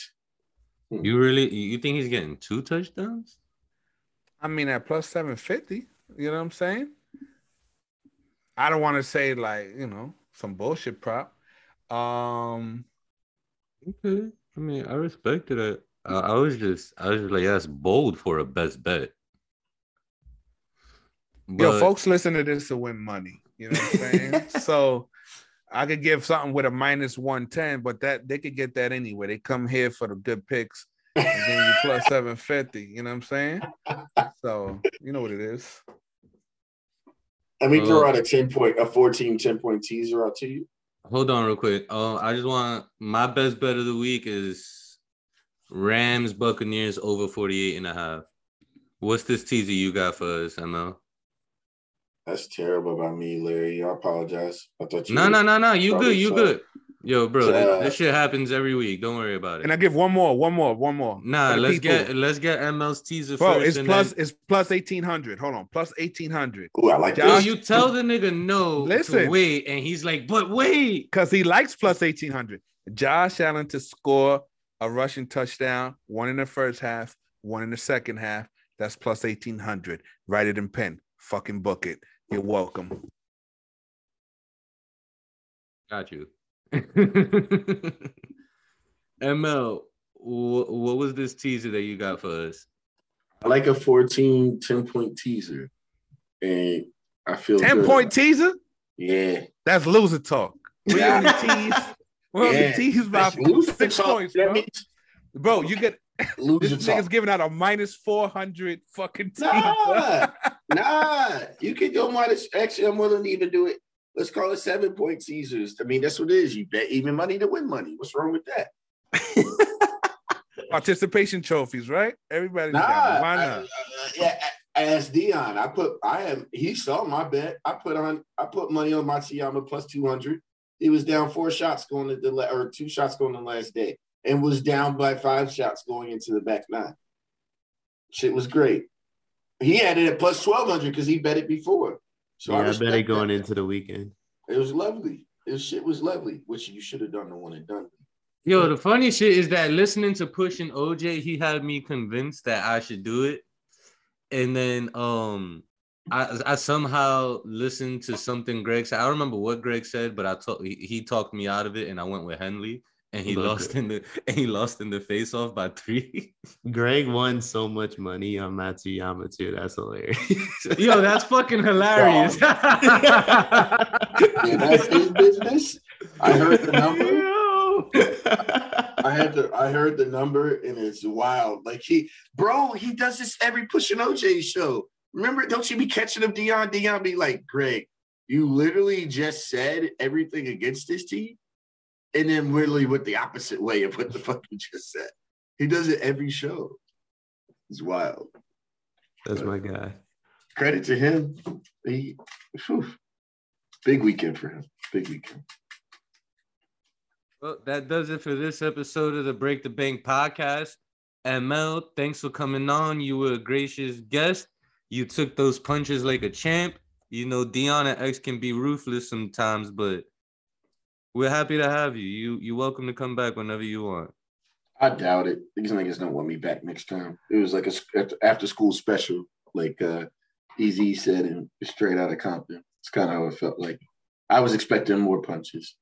You really you think he's getting two touchdowns? I mean at plus 750, you know what I'm saying? I don't want to say like, you know, some bullshit prop. Um Okay. I mean, I respected it. I, I was just, I was just like, that's bold for a best bet. Yo, But- folks listen to this to win money. You know what I'm saying? [laughs] so I could give something with a minus 110, but that they could get that anyway. They come here for the good picks and give you plus 750. You know what I'm saying? So you know what it is. Let me throw out a 10 point, a 14 10 point teaser out to you. Hold on, real quick. Uh, I just want my best bet of the week is Rams Buccaneers over 48 and a half. What's this teaser you got for us, ML? That's terrible by me, Larry. I apologize. I thought you. No, no, no, no. You good. You good. Yo, bro, So, that, uh, this shit happens every week. Don't worry about it. And. I give one more, one more, one more. Nah, let's people. get let's get ML's teaser Bro, first. it's and plus then- it's plus eighteen hundred. Hold on, plus eighteen hundred. Ooh, I like Josh, Yo, you tell the nigga no Listen. to wait, and he's like, but wait. Because he likes plus eighteen hundred. Josh Allen to score a rushing touchdown, one in the first half, one in the second half. That's plus eighteen hundred. Write it in pen. Fucking book it. You're welcome. Got you. [laughs] ML, wh- what was this teaser that you got for us? I like a 14, 10 point teaser. And I feel 10 good. point teaser? Yeah. That's loser talk. We [laughs] Yeah. only tease. We only Yeah. tease by That's loser six talk. points, bro. means Bro, you get [laughs] loser this talk. nigga's giving out a minus 400 fucking teaser. Nah, nah. You can go minus. Actually, I'm willing to even do it. Let's call it seven point Caesars. I mean, that's what it is. You bet even money to win money. What's wrong with that? [laughs] Participation trophies, right? Everybody. Nah. Why I- uh, yeah. As Dion, I put. I am. He saw my bet. I put on. I put money on Matsuyama plus two hundred. He was down four shots going to the or two shots going the last day, and was down by five shots going into the back nine. Shit was great. He had it at plus twelve hundred because he bet it before. So yeah, I bet it going that. into the weekend. It was lovely. This shit was lovely, which you should have done the one and done. Yo, the funny shit is that listening to Push and OJ, he had me convinced that I should do it. And then um I, I somehow listened to something Greg said. I don't remember what Greg said, but I talked he, he talked me out of it and I went with Henley and he Look lost in the [laughs] and he lost in the face off by three. [laughs] Greg won so much money on Matsuyama too. That's hilarious. [laughs] Yo, that's fucking hilarious. Yeah, that's his business. I heard the number. Yo. I had to. I heard the number, and it's wild. Like he, bro, he does this every Push and OJ show. Remember? Don't you be catching him, Dion? Dion be like, Greg, you literally just said everything against this team, and then literally went the opposite way of what the fuck you just said. He does it every show. It's wild. That's my guy. Credit to him. He, phew, big weekend for him. Big weekend. Well, that does it for this episode of the Break the Bank podcast. And Mel, thanks for coming on. You were a gracious guest. You took those punches like a champ. You know, Dion and X can be ruthless sometimes, but we're happy to have you. You you're welcome to come back whenever you want. I doubt it. These niggas don't want me back next time. It was like a after school special, like uh Easy said, and straight out of Compton. It's kind of how it felt like. I was expecting more punches.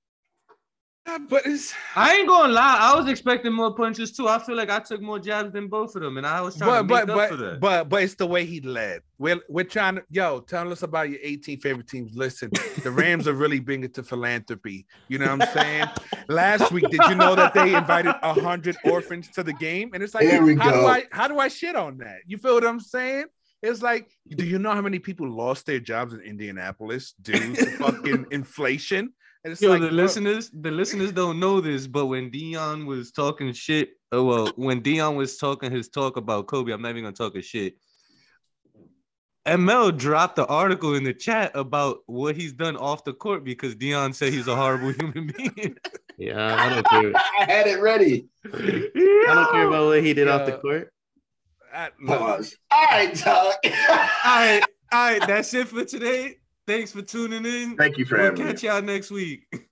Yeah, but it's I ain't gonna lie, I was expecting more punches too. I feel like I took more jabs than both of them, and I was trying but to make but up for but, that. but but it's the way he led. We're we're trying to yo tell us about your 18 favorite teams. Listen, the Rams are really big into philanthropy. You know what I'm saying? Last week, did you know that they invited hundred orphans to the game? And it's like, There we how do. I how do I shit on that? You feel what I'm saying? It's like, do you know how many people lost their jobs in Indianapolis due to fucking [laughs] inflation? And it's Yo, like, the bro, listeners, the listeners don't know this, but when Dion was talking shit, oh well, when Dion was talking his talk about Kobe, I'm not even gonna talk his shit. ML dropped the article in the chat about what he's done off the court because Dion said he's a horrible [laughs] human being. Yeah, I don't care. [laughs] I had it ready. I don't care about what he did off the court. Pause. All right, Doug. all right, all right, [laughs] that's it for today. Thanks for tuning in. Thank you for We'll having me. catch y'all next week. [laughs]